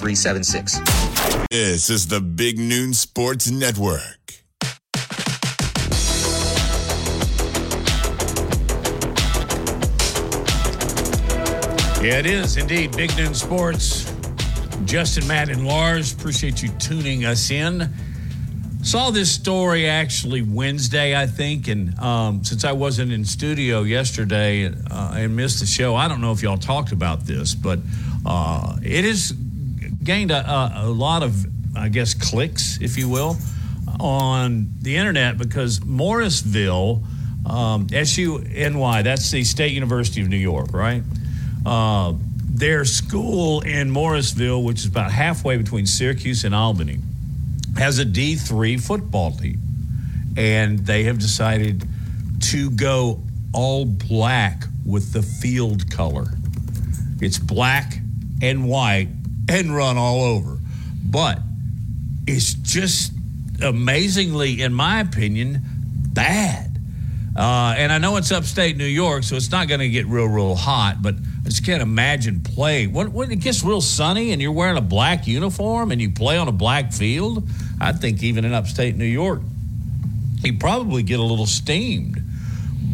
230376. This is the Big Noon Sports Network. Yeah, it is indeed. Big Noon Sports. Justin, Matt, and Lars, appreciate you tuning us in. Saw this story actually Wednesday, I think, and um, since I wasn't in studio yesterday uh, and missed the show, I don't know if y'all talked about this, but uh, it has gained a, a, lot of, I guess, clicks, if you will, on the internet because Morrisville, um, SUNY, that's the State University of New York, right? Uh, their school in Morrisville, which is about halfway between Syracuse and Albany, has a D3 football team. And they have decided to go all black with the field color. It's black and white and run all over. But it's just amazingly, in my opinion, bad. Uh, and I know it's upstate New York, so it's not going to get real, real hot, but I just can't imagine playing. When, when it gets real sunny and you're wearing a black uniform and you play on a black field, I think even in upstate New York, you probably get a little steamed.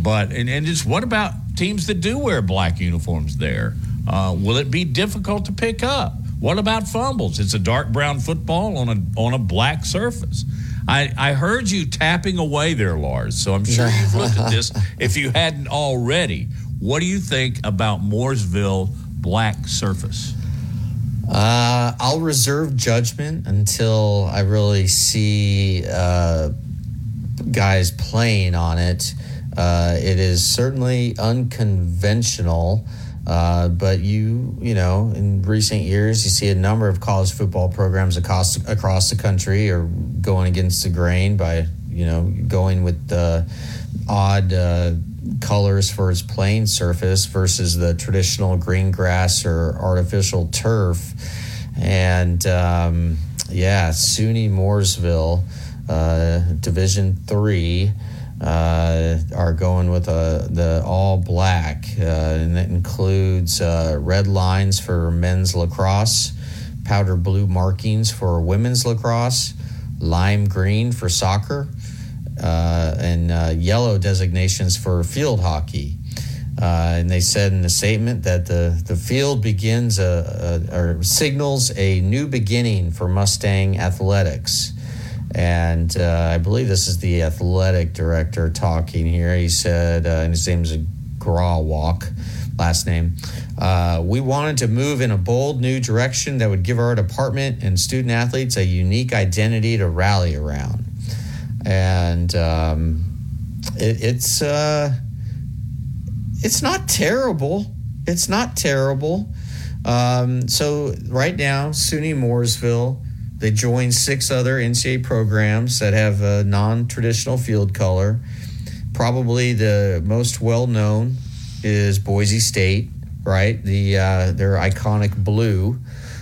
But, and, and just what about teams that do wear black uniforms there? Uh, will it be difficult to pick up? What about fumbles? It's a dark brown football on a on a black surface. I, I heard you tapping away there, Lars. So I'm sure you've looked at this. [LAUGHS] If you hadn't already, what do you think about Morrisville black surface? Uh, I'll reserve judgment until I really see uh, guys playing on it. Uh, it is certainly unconventional. Uh, but you, you know, in recent years, you see a number of college football programs across across the country are going against the grain by, you know, going with the odd uh, colors for its playing surface versus the traditional green grass or artificial turf. And um, yeah, SUNY Morrisville, uh, Division three uh, are going with a, the all black, uh, and that includes uh, red lines for men's lacrosse, powder blue markings for women's lacrosse, lime green for soccer, uh, and uh, yellow designations for field hockey. Uh, and they said in the statement that the, the field begins a, a, or signals a new beginning for Mustang athletics. And uh, I believe this is the athletic director talking here. He said, uh, and his name is Grawalk, last name. Uh, we wanted to move in a bold new direction that would give our department and student athletes a unique identity to rally around. And um, it, it's uh, it's not terrible. It's not terrible. Um, so right now, SUNY Morrisville, they join six other NCAA programs that have a non-traditional field color. Probably the most well known is Boise State, right? The uh, their iconic blue.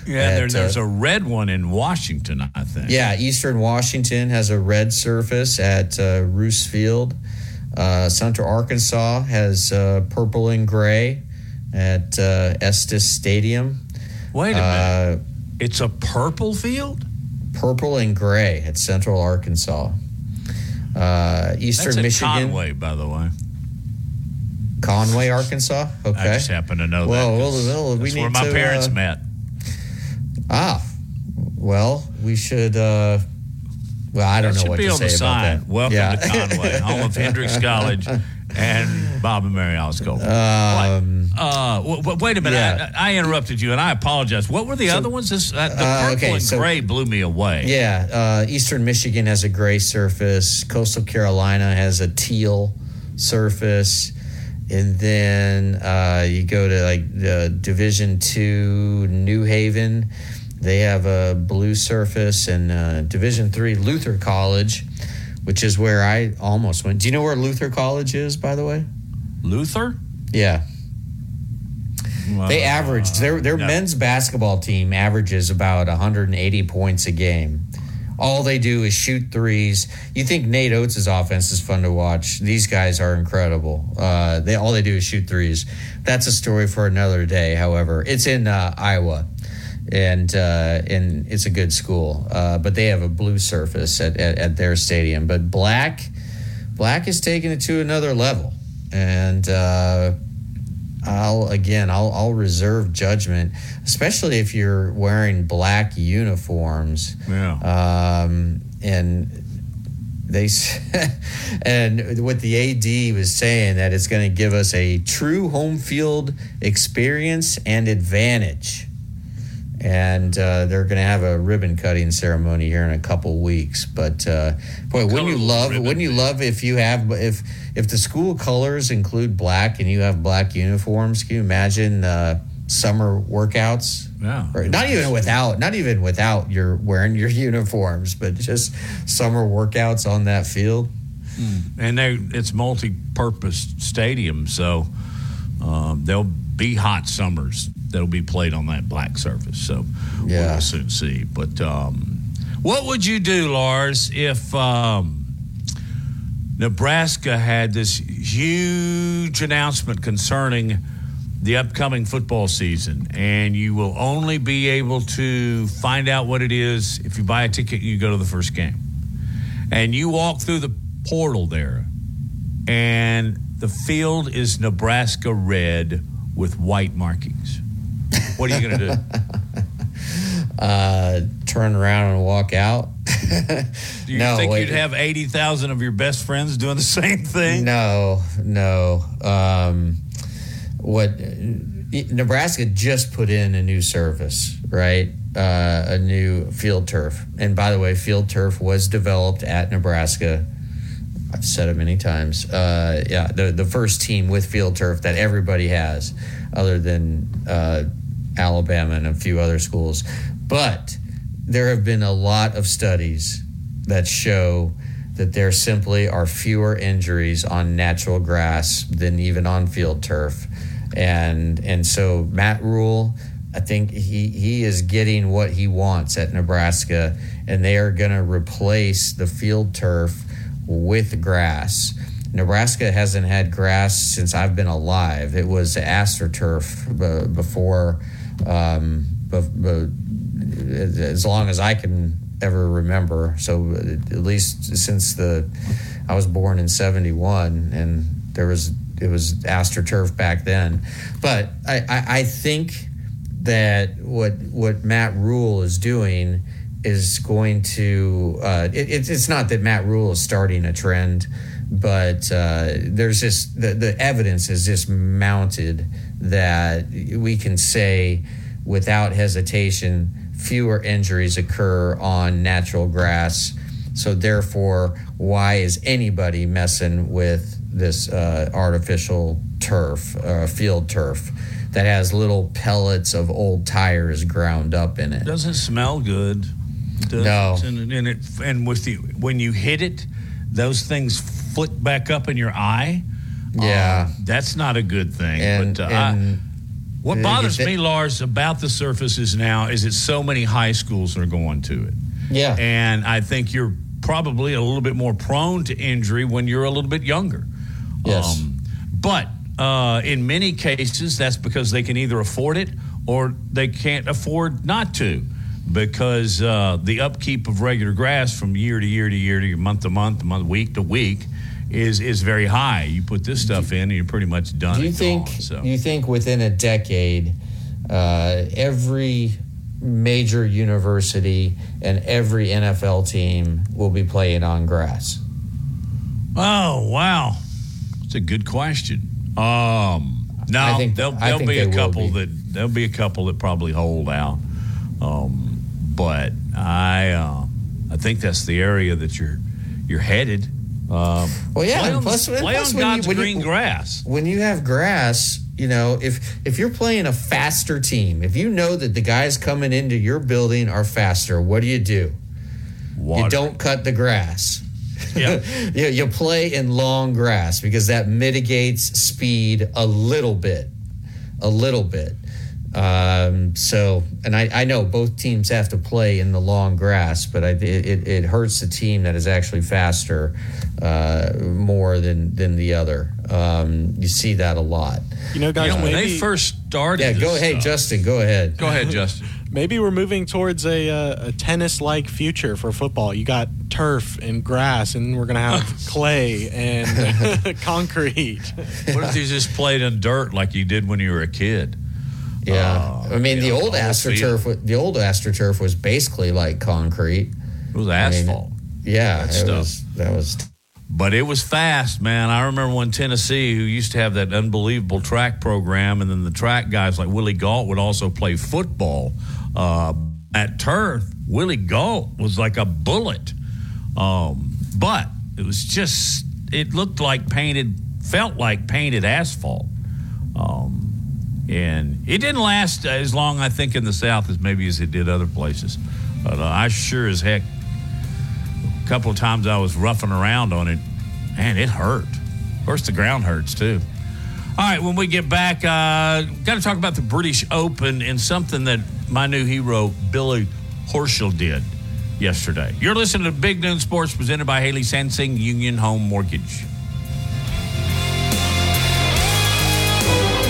Yeah, there, there's uh, a red one in Washington, I think. yeah, Eastern Washington has a red surface at uh, Roos Field. Uh, Central Arkansas has uh, purple and gray at uh, Estes Stadium. Wait a Uh, minute. It's a purple field? Purple and gray at Central Arkansas. Uh, Eastern Michigan, Conway, by the way. Conway, Arkansas. Okay. I just happen to know Well, that. well, well, we that's where need my to, parents uh, met. Ah, well, we should. Uh, well, I don't That know what to say about that. Welcome Yeah. to Conway, home of Hendrix [LAUGHS] College and Bob and Mary Osco. Um, uh, w- w- wait a minute. yeah. I, I interrupted you, and I apologize. What were the other ones? This, uh, the Uh, purple okay, and so- gray blew me away. Yeah, uh, Eastern Michigan has a gray surface. Coastal Carolina has a teal surface, and then uh, you go to like the Division Two New Haven. They have a blue surface, and uh, Division Three Luther College, which is where I almost went. Do you know where Luther College is, by the way? Luther? Yeah. They Uh, average their their no. men's basketball team averages about 180 points a game. All they do is shoot threes. You think Nate Oats' offense is fun to watch? These guys are incredible. Uh, they all they do is shoot threes. That's a story for another day. However, it's in uh, Iowa, and uh, and it's a good school. Uh, but they have a blue surface at, at, at their stadium. But black, black is taking it to another level, and. Uh, I'll again I'll I'll reserve judgment, especially if you're wearing black uniforms. Yeah. Um, and they [LAUGHS] and what the AD was saying that it's going to give us a true home field experience and advantage. And uh, they're going to have a ribbon cutting ceremony here in a couple weeks. But uh, boy, wouldn't you love? Wouldn't you love if you have if if the school colors include black and you have black uniforms? Can you imagine uh, summer workouts? Yeah. Or not even without, not even without you're wearing your [LAUGHS] uniforms, but just summer workouts on that field. and they it's multi-purpose stadium, so um, there'll be hot summers that'll be played on that black surface. So Yeah. we'll soon see. But um, what would you do, Lars, if um, Nebraska had this huge announcement concerning the upcoming football season, and you will only be able to find out what it is if you buy a ticket. And you go to the first game, and you walk through the portal there, and the field is Nebraska red with white markings. What are you going to do? [LAUGHS] Uh, turn around and walk out. Do you No, think wait. you'd have eighty thousand of your best friends doing the [LAUGHS] same thing? No, no. Um, what Nebraska just put in a new service, right? Uh, a new field turf. And by the way, field turf was developed at Nebraska. I've said it many times. Uh, yeah, the the first team with field turf that everybody has, other than uh, Alabama and a few other schools. But there have been a lot of studies that show that there simply are fewer injuries on natural grass than even on field turf. And and so Matt Rhule, I think he he is getting what he wants at Nebraska, and they are going to replace the field turf with grass. Nebraska hasn't had grass since I've been alive. It was AstroTurf b- before, um, b- b- as long as I can ever remember. So at least since the I was born in '71, and there was it was astroturf back then. But I, I, I think that what what Matt Rhule is doing is going to. Uh, it, it's not that Matt Rhule is starting a trend, but uh, there's just the the evidence is just mounted that we can say without hesitation fewer injuries occur on natural grass. So therefore, why is anybody messing with this uh, artificial turf, uh, field turf, that has little pellets of old tires ground up in it? Doesn't smell good. Does, No. And, and it and with the when you hit it, those things flick back up in your eye. Yeah. Um, that's not a good thing. And- but uh, I- what bothers me, Lars, about the surfaces now is that so many high schools are going to it. Yeah. And I think you're probably a little bit more prone to injury when you're a little bit younger. Yes. Um, but uh, in many cases, that's because they can either afford it or they can't afford not to because uh, the upkeep of regular grass from year to year to year to month to month, month week to week is is very high. You put this stuff in and you're pretty much done. Do you think gone, so. you think within a decade, uh, every major university and every NFL team will be playing on grass? Oh wow, it's a good question. Um, no, think- there'll, there'll be a couple be. that there'll be a couple that probably hold out. Um, but I uh, I think that's the area that you're you're headed. Um, Well, yeah, play and on, plus- and play plus on when you- God's when you- green grass. When you have grass, you know, if if you're playing a faster team, if you know that the guys coming into your building are faster, what do you do? You don't cut the grass. Yeah. [LAUGHS] you, you play in long grass because that mitigates speed a little bit, a little bit. Um, so, and I, I know both teams have to play in the long grass, but I, it, it- it hurts the team that is actually faster uh, more than than the other. Um, you see that a lot. You know, guys, You know, when maybe, they first started, Yeah, go ahead, stuff- Justin. Go ahead. Go ahead, Justin. [LAUGHS] maybe we're moving towards a, uh, a tennis-like future for football. You got turf and grass, and we're gonna have [LAUGHS] clay and [LAUGHS] concrete. What if you just played in dirt like you did when you were a kid? Yeah, Uh, I mean the old astroturf. The old astroturf was basically like concrete. It was I mean, asphalt. yeah, That it stuff. was. That was. But it was fast, man. I remember when Tennessee, who used to have that unbelievable track program, and then the track guys like Willie Gault would also play football uh, at turf. Willie Gault was like a bullet, um, but it was just it looked like painted, felt like painted asphalt, um, and it didn't last as long, I think, in the South as maybe as it did other places. But uh, I sure as heck a couple of times I was roughing around on it. Man, it hurt. Of course, the ground hurts too. All right, when we get back, uh, got to talk about the British Open and something that my new hero, Billy Horschel, did yesterday. You're listening to Big Noon Sports presented by Haley Sansing Union Home Mortgage.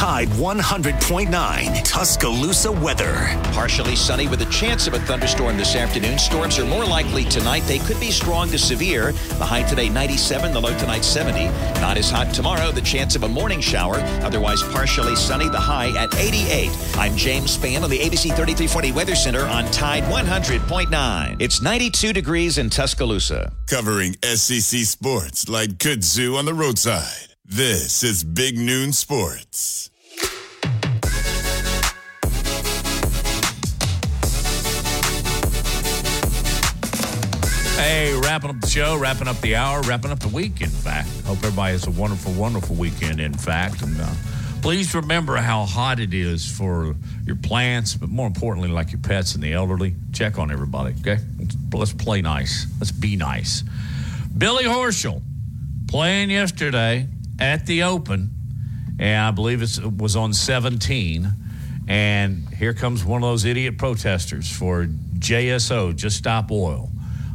Tide 100.9 Tuscaloosa weather. Partially sunny with a chance of a thunderstorm this afternoon. Storms are more likely tonight. They could be strong to severe. The high today 97, the low tonight 70. Not as hot tomorrow. The chance of a morning shower. Otherwise partially sunny. The high at 88. I'm James Spann on the ABC 3340 Weather Center on Tide 100.9. It's 92 degrees in Tuscaloosa. Covering SEC sports like kudzu on the roadside. This is Big Noon Sports. Hey, wrapping up the show, wrapping up the hour, wrapping up the week, in fact. Hope everybody has a wonderful, wonderful weekend, in fact. And uh, please remember how hot it is for your plants, but more importantly, like your pets and the elderly. Check on everybody, okay? let's play nice. Let's be nice. Billy Horschel playing yesterday at the Open, and I believe it was on 17. And here comes one of those idiot protesters for JSO, Just Stop Oil.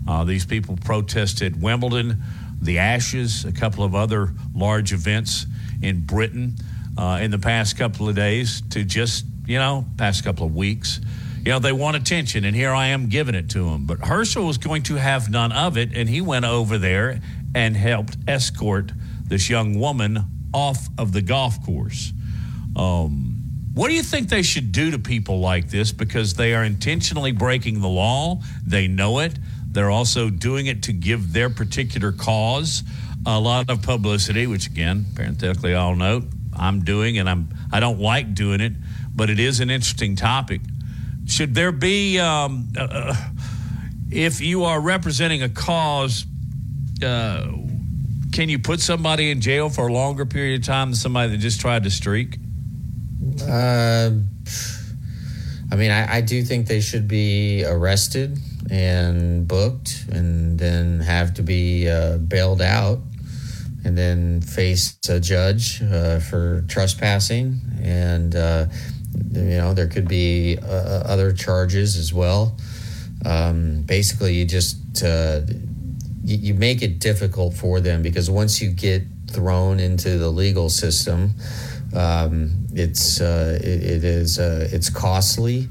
Uh, these people protested Wimbledon, the Ashes, a couple of other large events in Britain uh, in the past couple of days to just, you know, past couple of weeks. You know, they want attention, and here I am giving it to them. But Horschel was going to have none of it, and he went over there and helped escort this young woman off of the golf course. Um, what do you think they should do to people like this? Because they are intentionally breaking the law. They know it. They're also doing it to give their particular cause a lot of publicity, which again, parenthetically, I'll note I'm doing, and I'm I don't like doing it, but it is an interesting topic. Should there be, um, uh, uh if you are representing a cause, uh, can you put somebody in jail for a longer period of time than somebody that just tried to streak? Uh, I mean, I, I do think they should be arrested and booked and then have to be uh, bailed out and then face a judge uh, for trespassing. And, uh, you know, there could be uh, other charges as well. Um, basically, you just uh, you, you make it difficult for them because once you get thrown into the legal system, um, it's uh, it, it is it's costly,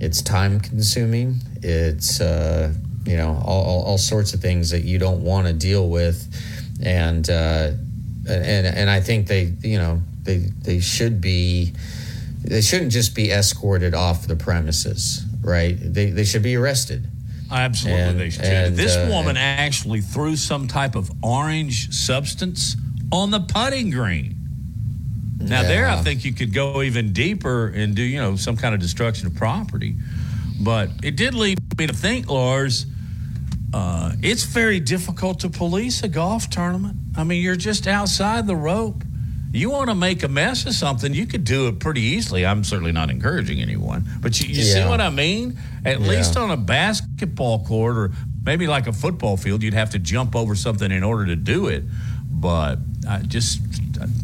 it's time consuming, it's uh, you know all, all, all, sorts of things that you don't want to deal with, and uh, and and I think they you know they they should be they shouldn't just be escorted off the premises, right? They they should be arrested. Absolutely, and, they should. And, this uh, woman actually threw some type of orange substance on the putting green. Now, yeah. there, I think you could go even deeper and do, you know, some kind of destruction of property. But it did lead me to think, Lars, uh, it's very difficult to police a golf tournament. I mean, you're just outside the rope. You want to make a mess of something, you could do it pretty easily. I'm certainly not encouraging anyone, but you, you yeah. see what I mean? At yeah. least on a basketball court or maybe like a football field, you'd have to jump over something in order to do it. But I just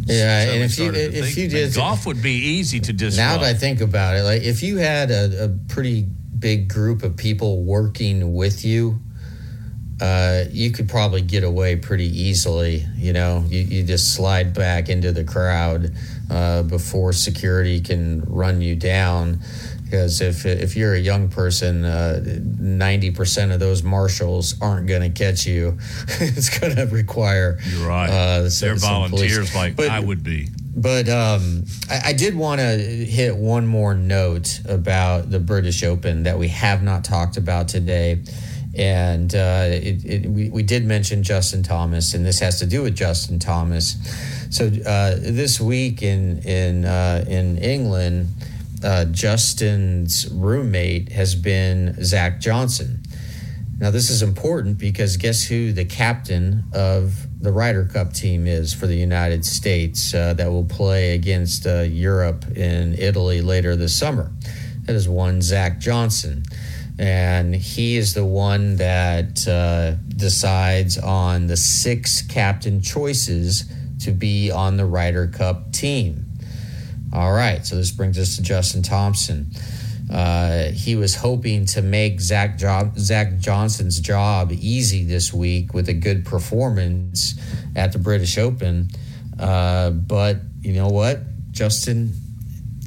yeah, and if you if think, you did golf would be easy to disrupt. Now that I think about it, like if you had a, a pretty big group of people working with you, uh, you could probably get away pretty easily. You know, you, you just slide back into the crowd uh, before security can run you down because if if you're a young person, uh, ninety uh, percent of those marshals aren't going to catch you. [LAUGHS] it's going to require you're right. Uh, They're volunteers, like but, I would be. But um, I, I, did want to hit one more note about the British Open that we have not talked about today. And uh, it, it, we, we did mention Justin Thomas, and this has to do with Justin Thomas. So uh, this week in in uh, in England, uh, Justin's roommate has been Zach Johnson. Now, this is important because guess who the captain of the Ryder Cup team is for the United States uh, that will play against uh, Europe in Italy later this summer? That is one Zach Johnson. And he is the one that uh, decides on the six captain choices to be on the Ryder Cup team. All right, so this brings us to Justin Thompson. Uh, he was hoping to make Zach, jo- Zach Johnson's job easy this week with a good performance at the British Open. Uh, but you know what? Justin,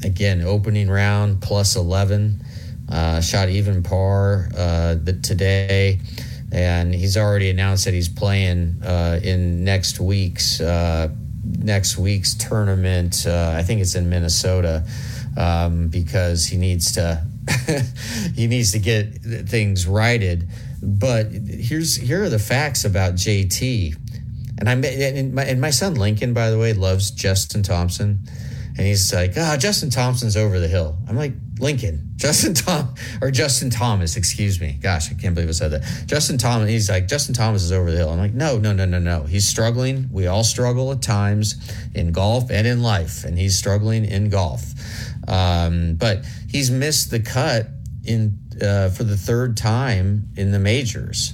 again, opening round plus 11, uh, shot even par uh, today. And he's already announced that he's playing uh, in next week's uh, next week's tournament. I think it's in Minnesota um, because he needs to [LAUGHS] he needs to get things righted. But here's here are the facts about JT, and I and my, and my son Lincoln, by the way, loves Justin Thompson, and he's like, oh, Justin Thompson's over the hill. I'm like, Lincoln, Justin Tom [LAUGHS] or Justin Thomas, excuse me. Gosh, I can't believe I said that. Justin Thomas, he's like, Justin Thomas is over the hill. I'm like, no, no, no, no, no. He's struggling. We all struggle at times in golf and in life, and he's struggling in golf. Um, but he's missed the cut in uh, for the third time in the majors.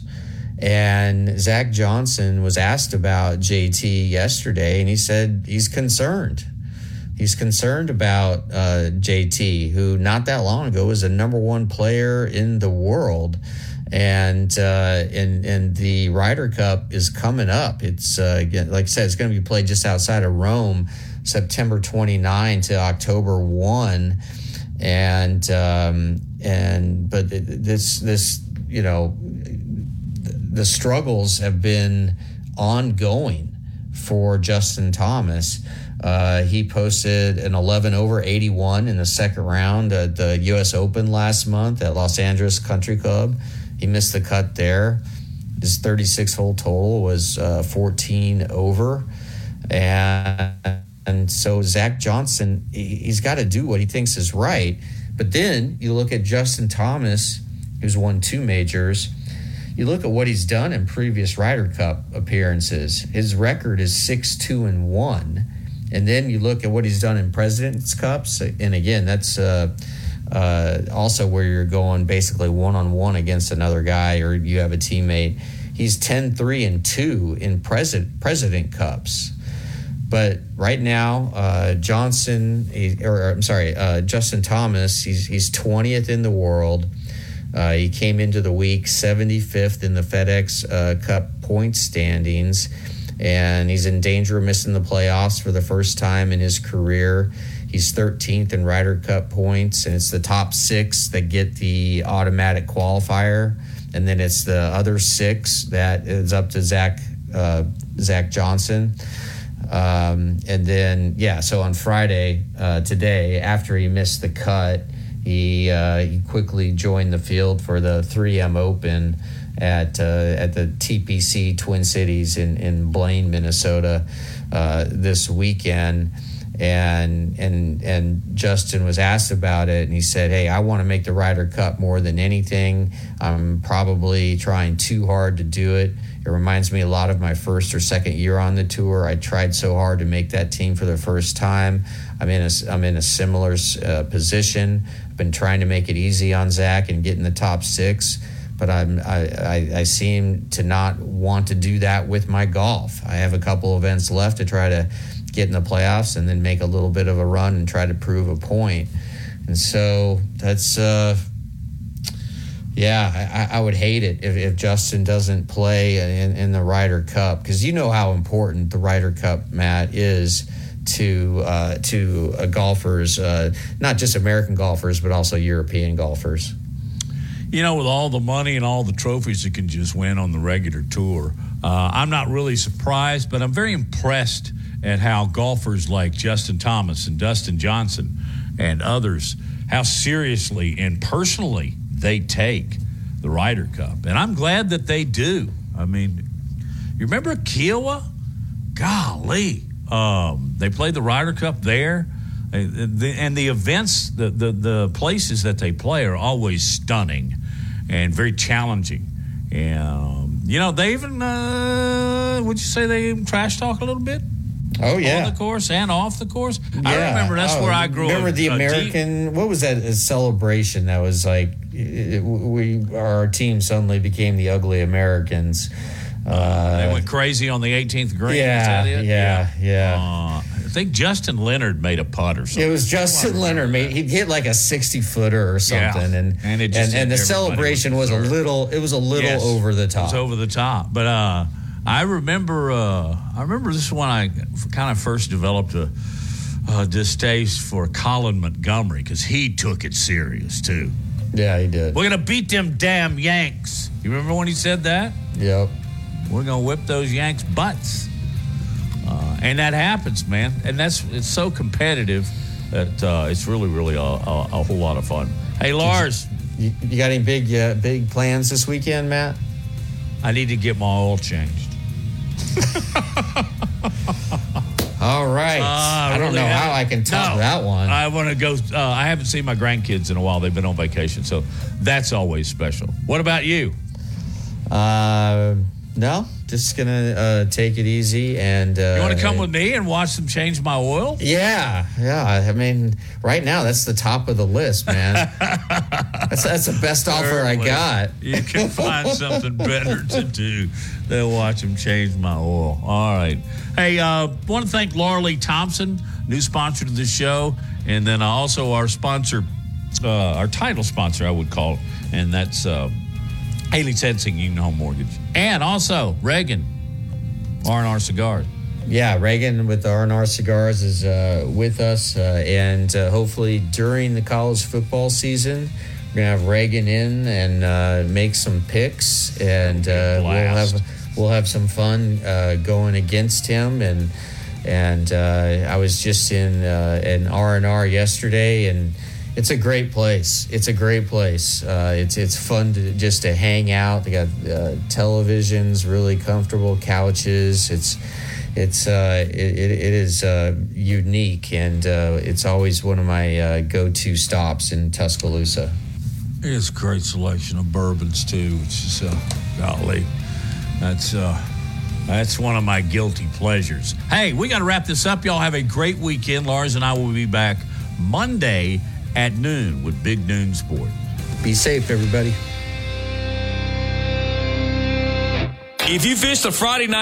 And Zach Johnson was asked about JT yesterday, and he said he's concerned. He's concerned about uh, JT, who not that long ago was a number one player in the world, and uh, and and the Ryder Cup is coming up. It's uh, like I said, it's going to be played just outside of Rome, September 29 to October 1, and um, and but this this you know the struggles have been ongoing for Justin Thomas. Uh, he posted an 11 over 81 in the second round at the U.S. Open last month at Los Angeles Country Club. He missed the cut there. His 36 hole total was uh, 14 over. And, and so Zach Johnson, he, he's got to do what he thinks is right. But then you look at Justin Thomas, who's won two majors you look at what he's done in previous Ryder Cup appearances. His record is six two and one, and then you look at what he's done in Presidents Cups, and again, that's uh, uh, also where you're going basically one on one against another guy, or you have a teammate. He's 10 3 and 2 in President, President Cups. But right now, uh, Johnson, or, or I'm sorry, uh, Justin Thomas, he's, he's 20th in the world. Uh, he came into the week 75th in the FedEx uh, Cup point standings, and he's in danger of missing the playoffs for the first time in his career. He's 13th in Ryder Cup points, and it's the top six that get the automatic qualifier, and then it's the other six that is up to Zach uh, Zach Johnson. Um, and then yeah, so on Friday uh, today, after he missed the cut he uh, he quickly joined the field for the 3M Open at uh, at the TPC Twin Cities in in Blaine, Minnesota, uh, this weekend. And and and Justin was asked about it, and he said, "Hey, I want to make the Ryder Cup more than anything. I'm probably trying too hard to do it. It reminds me a lot of my first or second year on the tour. I tried so hard to make that team for the first time. I'm in a I'm in a similar uh, position been trying to make it easy on Zach and get in the top six, but I'm I, I, I, seem to not want to do that with my golf. I have a couple events left to try to get in the playoffs and then make a little bit of a run and try to prove a point. And so that's uh, yeah, I, I, would hate it if, if Justin doesn't play in, in the Ryder Cup because you know how important the Ryder Cup, Matt, is to uh, to uh, golfers, uh, not just American golfers, but also European golfers. You know, with all the money and all the trophies it can just win on the regular tour, uh, I'm not really surprised, but I'm very impressed at how golfers like Justin Thomas and Dustin Johnson and others, how seriously and personally they take the Ryder Cup. And I'm glad that they do. I mean, you remember Kiawah? Golly, um, they played the Ryder Cup there. And the events, the, the, the places that they play are always stunning and very challenging. And, um, you know, they even, uh, would you say they even trash talk a little bit? Oh yeah, on the course and off the course. Yeah. I remember that's oh, where I grew. Up. Remember the American? Deep. What was that celebration? That was like we our team suddenly became the ugly Americans. Uh, they went crazy on the 18th green. Yeah, yeah, yeah. yeah. Uh, I think Justin Leonard made a putt or something. It was Justin Leonard made he hit like a 60 footer or something, yeah. and and, and, and the celebration was, was, a little it was a little yes, over the top. It was over the top, but uh, I remember uh, I remember this one I kind of first developed a, a distaste for Colin Montgomerie because he took it serious too. Yeah, he did. We're gonna beat them damn Yanks. You remember when he said that? Yep. We're going to whip those Yanks' butts. Uh, and that happens, man. And that's it's so competitive that uh, it's really, really a, a, a, whole lot of fun. Hey, Lars. You, you got any big, uh, big plans this weekend, Matt? I need to get my oil changed. [LAUGHS] All right. Uh, I don't really know how I can top no, that one. I want to go. Uh, I haven't seen my grandkids in a while. They've been on vacation, so that's always special. What about you? Uh, no, just gonna uh, take it easy and. Uh, You want to come with me and watch them change my oil? Yeah, yeah. I mean, right now that's the top of the list, man. [LAUGHS] that's that's the best offer I got. You can find something better to do than watch them change my oil. All right. Hey, uh, want to thank Laura Lee Thompson, new sponsor to the show, and then also our sponsor, uh, our title sponsor, I would call it, and that's uh, Haley Sensing Union Home Mortgage, and also Reagan, R&R Cigars. Yeah, Reagan with R&R Cigars is uh, with us, uh, and uh, hopefully during the college football season, we're gonna have Reagan in and uh, make some picks, and uh, we'll have we'll have some fun uh, going against him. And and uh, I was just in uh, in R&R yesterday, and it's a great place. It's a great place. Uh, it's it's fun to just to hang out. They got uh, televisions, really comfortable couches. It's it's uh, it, it, is uh, unique, and uh, it's always one of my go-to stops in Tuscaloosa. It's a great selection of bourbons too. It's just golly, that's uh, that's one of my guilty pleasures. Hey, we got to wrap this up. Y'all have a great weekend. Lars and I will be back Monday at noon with Big Noon Sport. Be safe, everybody. If you fished a Friday night